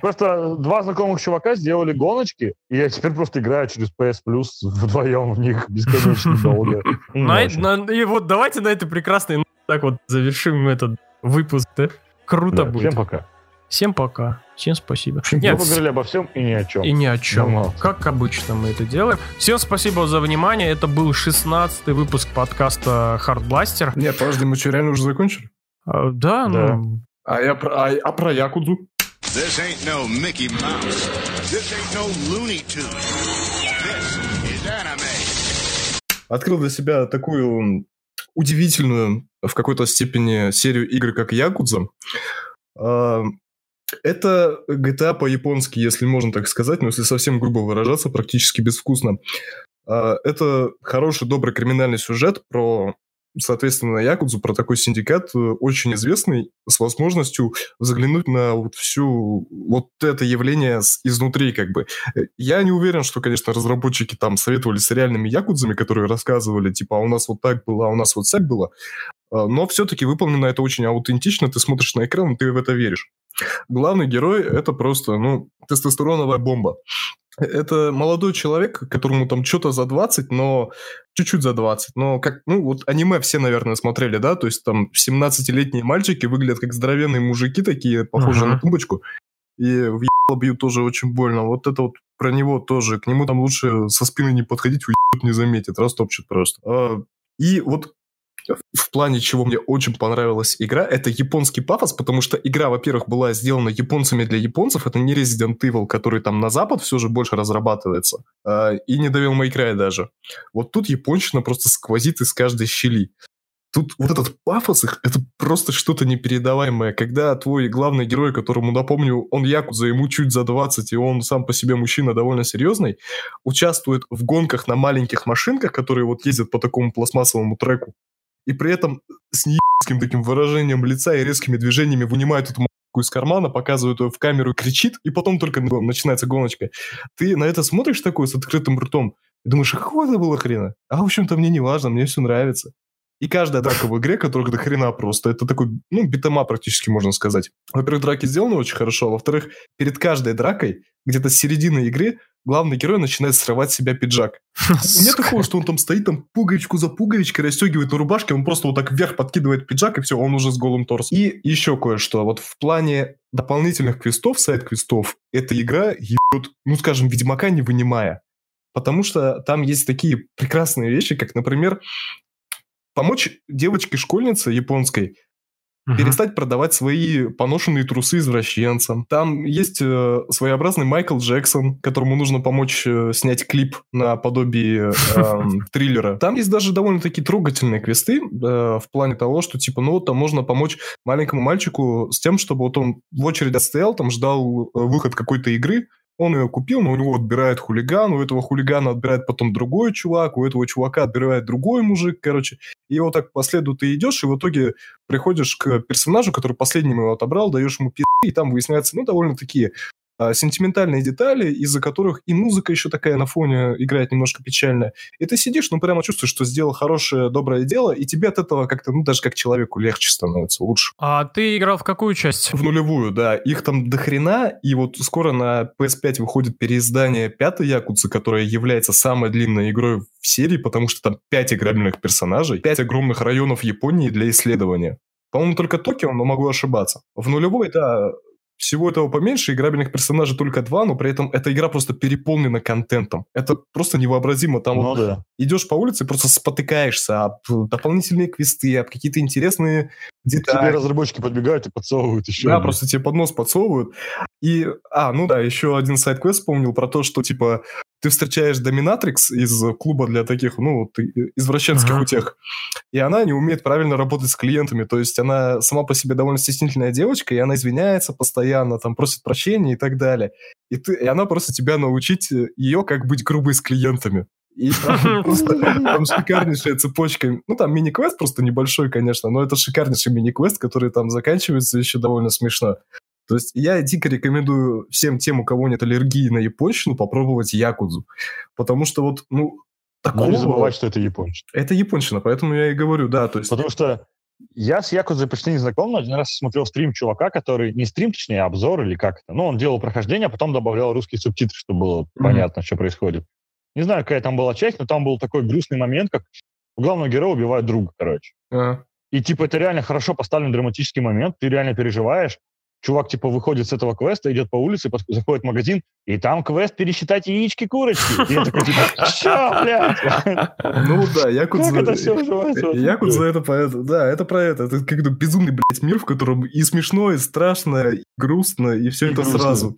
Просто два знакомых чувака сделали гоночки, и я теперь просто играю через PS Plus вдвоем в них бесконечно долго. И вот давайте на этой прекрасной так вот завершим этот выпуск, да? Круто будет. Всем пока. Всем пока. Всем спасибо. Нет, мы поговорили обо всем и ни о чем. И ни о чем. Ну, как обычно мы это делаем. Всем спасибо за внимание. Это был 16-й выпуск подкаста Hardblaster. Нет, подожди, мы что, реально уже закончили? А, да, да, ну... А, я про, а, а про Якудзу? This ain't no Mickey Mouse. This ain't no Looney Tunes. This is anime. Открыл для себя такую удивительную в какой-то степени серию игр, как Якудза. Это GTA по-японски, если можно так сказать, но если совсем грубо выражаться, практически безвкусно. А, это хороший, добрый криминальный сюжет про, соответственно, Якудзу, про такой синдикат, э, очень известный, с возможностью заглянуть на вот всю вот это явление изнутри, как бы. Я не уверен, что, конечно, разработчики там советовали с реальными Якудзами, которые рассказывали, типа, а у нас вот так было, а у нас вот так было. А, но все-таки выполнено это очень аутентично, ты смотришь на экран, и ты в это веришь. Главный герой – это просто, ну, тестостероновая бомба. Это молодой человек, которому там что-то за 20, но чуть-чуть за 20. Но как, ну, вот аниме все, наверное, смотрели, да? То есть там 17-летние мальчики выглядят как здоровенные мужики такие, похожие uh-huh. на тумбочку. И в ебало бьют тоже очень больно. Вот это вот про него тоже. К нему там лучше со спины не подходить, уебут не заметит, растопчет просто. А, и вот в плане чего мне очень понравилась игра, это японский пафос, потому что игра, во-первых, была сделана японцами для японцев, это не Resident Evil, который там на запад все же больше разрабатывается, э, и не Devil May Cry даже. Вот тут японщина просто сквозит из каждой щели. Тут вот этот пафос их, это просто что-то непередаваемое. Когда твой главный герой, которому, напомню, он якудза, ему чуть за 20, и он сам по себе мужчина довольно серьезный, участвует в гонках на маленьких машинках, которые вот ездят по такому пластмассовому треку, и при этом с неебским таким выражением лица и резкими движениями вынимает эту из кармана, показывает ее в камеру, кричит, и потом только начинается гоночка. Ты на это смотришь такой с открытым ртом и думаешь, какого это было хрена? А, в общем-то, мне не важно, мне все нравится. И каждая драка в игре, которая до хрена просто, это такой, ну, битома практически, можно сказать. Во-первых, драки сделаны очень хорошо, а во-вторых, перед каждой дракой, где-то с середины игры, главный герой начинает срывать с себя пиджак. Нет такого, что он там стоит, там пуговичку за пуговичкой расстегивает на рубашке, он просто вот так вверх подкидывает пиджак, и все, он уже с голым торсом. И еще кое-что. Вот в плане дополнительных квестов, сайт-квестов, эта игра ебет, ну, скажем, Ведьмака не вынимая. Потому что там есть такие прекрасные вещи, как, например, помочь девочке-школьнице японской угу. перестать продавать свои поношенные трусы извращенцам. Там есть э, своеобразный Майкл Джексон, которому нужно помочь э, снять клип на подобие э, триллера. Там есть даже довольно-таки трогательные квесты э, в плане того, что типа, ну, там можно помочь маленькому мальчику с тем, чтобы вот он в очереди стоял, там ждал э, выход какой-то игры, он ее купил, но у него отбирает хулиган, у этого хулигана отбирает потом другой чувак, у этого чувака отбирает другой мужик, короче. И вот так по ты идешь, и в итоге приходишь к персонажу, который последним его отобрал, даешь ему пи***, и там выясняется, ну, довольно такие а, сентиментальные детали, из-за которых и музыка еще такая на фоне играет немножко печально. И ты сидишь, ну, прямо чувствуешь, что сделал хорошее, доброе дело, и тебе от этого как-то, ну, даже как человеку легче становится, лучше. А ты играл в какую часть? В нулевую, да. Их там до хрена, и вот скоро на PS5 выходит переиздание пятой Якудзы, которая является самой длинной игрой в серии, потому что там пять играбельных персонажей, пять огромных районов Японии для исследования. По-моему, только Токио, но могу ошибаться. В нулевой, да, всего этого поменьше, играбельных персонажей только два, но при этом эта игра просто переполнена контентом. Это просто невообразимо. Там ну, вот да. идешь по улице, просто спотыкаешься об дополнительные квесты, об какие-то интересные детали. Тебе разработчики подбегают и подсовывают еще. Да, просто тебе под нос подсовывают. И, а, ну да, еще один сайт-квест вспомнил про то, что, типа, ты встречаешь доминатрикс из клуба для таких, ну, извращенских ага. утех, и она не умеет правильно работать с клиентами, то есть она сама по себе довольно стеснительная девочка, и она извиняется постоянно, там, просит прощения и так далее. И, ты, и она просит тебя научить ее, как быть грубой с клиентами. И там, просто, там шикарнейшая цепочка. Ну, там мини-квест просто небольшой, конечно, но это шикарнейший мини-квест, который там заканчивается еще довольно смешно. То есть я дико рекомендую всем тем, у кого нет аллергии на японщину, попробовать якудзу. Потому что вот, ну, такого... Но не забывать, что это японщина. Это японщина, поэтому я и говорю, да. То есть... Потому что я с Якудзой почти не знаком, но один раз смотрел стрим чувака, который... Не стрим, точнее, а обзор или как это. Ну, он делал прохождение, а потом добавлял русские субтитры, чтобы было mm-hmm. понятно, что происходит. Не знаю, какая там была часть, но там был такой грустный момент, как у главного героя убивают друга, короче. Uh-huh. И, типа, это реально хорошо поставленный драматический момент, ты реально переживаешь, чувак, типа, выходит с этого квеста, идет по улице, заходит в магазин, и там квест пересчитать яички курочки. И я такой, типа, что, блядь? Ну да, Якудза... Как это все уживается? Это про это, да, это про это. Это как-то безумный, блядь, мир, в котором и смешно, и страшно, и грустно, и все это сразу.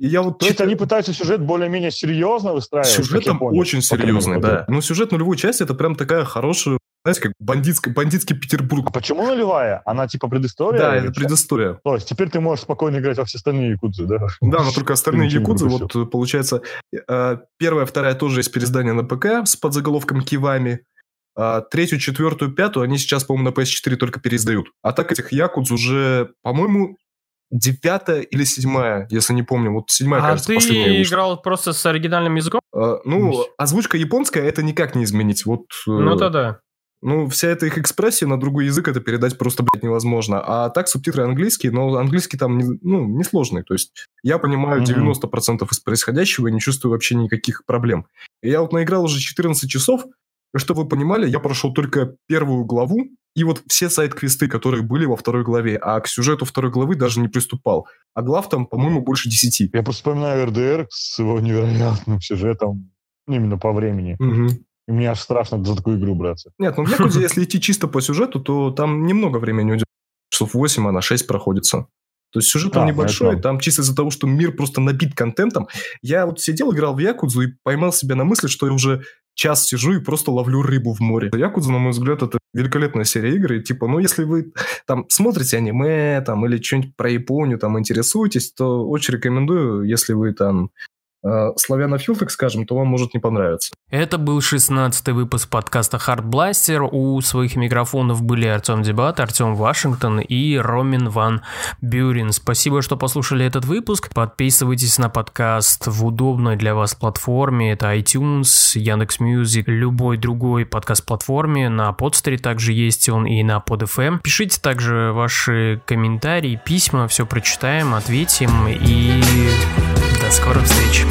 И я вот То есть они пытаются сюжет более-менее серьезно выстраивать? Сюжет там очень серьезный, да. Но сюжет нулевой части это прям такая хорошая знаете, как бандитский, бандитский Петербург. А почему нулевая? Она типа предыстория? Да, это предыстория. То есть теперь ты можешь спокойно играть во все остальные якудзы, да? Да, но только остальные якудзы, вот получается, э, первая, вторая тоже есть переиздание на ПК с подзаголовком Кивами. А третью, четвертую, пятую они сейчас, по-моему, на PS4 только переиздают. А так этих якудз уже, по-моему, девятая или седьмая, если не помню. Вот седьмая, а кажется, ты играл вышла. просто с оригинальным языком? А, ну, озвучка японская, это никак не изменить. Вот, ну, то да. Ну, вся эта их экспрессия на другой язык это передать просто, блядь, невозможно. А так субтитры английские, но английский там, не, ну, несложный. То есть я понимаю mm-hmm. 90% из происходящего и не чувствую вообще никаких проблем. И я вот наиграл уже 14 часов, и чтобы вы понимали, я прошел только первую главу, и вот все сайт-квесты, которые были во второй главе, а к сюжету второй главы даже не приступал. А глав там, по-моему, больше десяти. Я просто вспоминаю РДР с его невероятным сюжетом именно по времени. Угу. Мне аж страшно за такую игру браться. Нет, ну в Якузе, если идти чисто по сюжету, то там немного времени уйдет. Часов 8, а на 6 проходится. То есть сюжет там а, небольшой, там чисто из-за того, что мир просто набит контентом. Я вот сидел, играл в Якудзу и поймал себя на мысли, что я уже час сижу и просто ловлю рыбу в море. Якудза, на мой взгляд, это великолепная серия игр. И, типа, ну, если вы там смотрите аниме там, или что-нибудь про Японию там интересуетесь, то очень рекомендую, если вы там славянофил, так скажем, то вам может не понравиться. Это был 16-й выпуск подкаста Hard Blaster. У своих микрофонов были Артем Дебат, Артем Вашингтон и Ромин Ван Бюрин. Спасибо, что послушали этот выпуск. Подписывайтесь на подкаст в удобной для вас платформе. Это iTunes, Яндекс.Мьюзик, любой другой подкаст-платформе. На подстере также есть он и на PodFM. Пишите также ваши комментарии, письма, все прочитаем, ответим и до скорых встреч.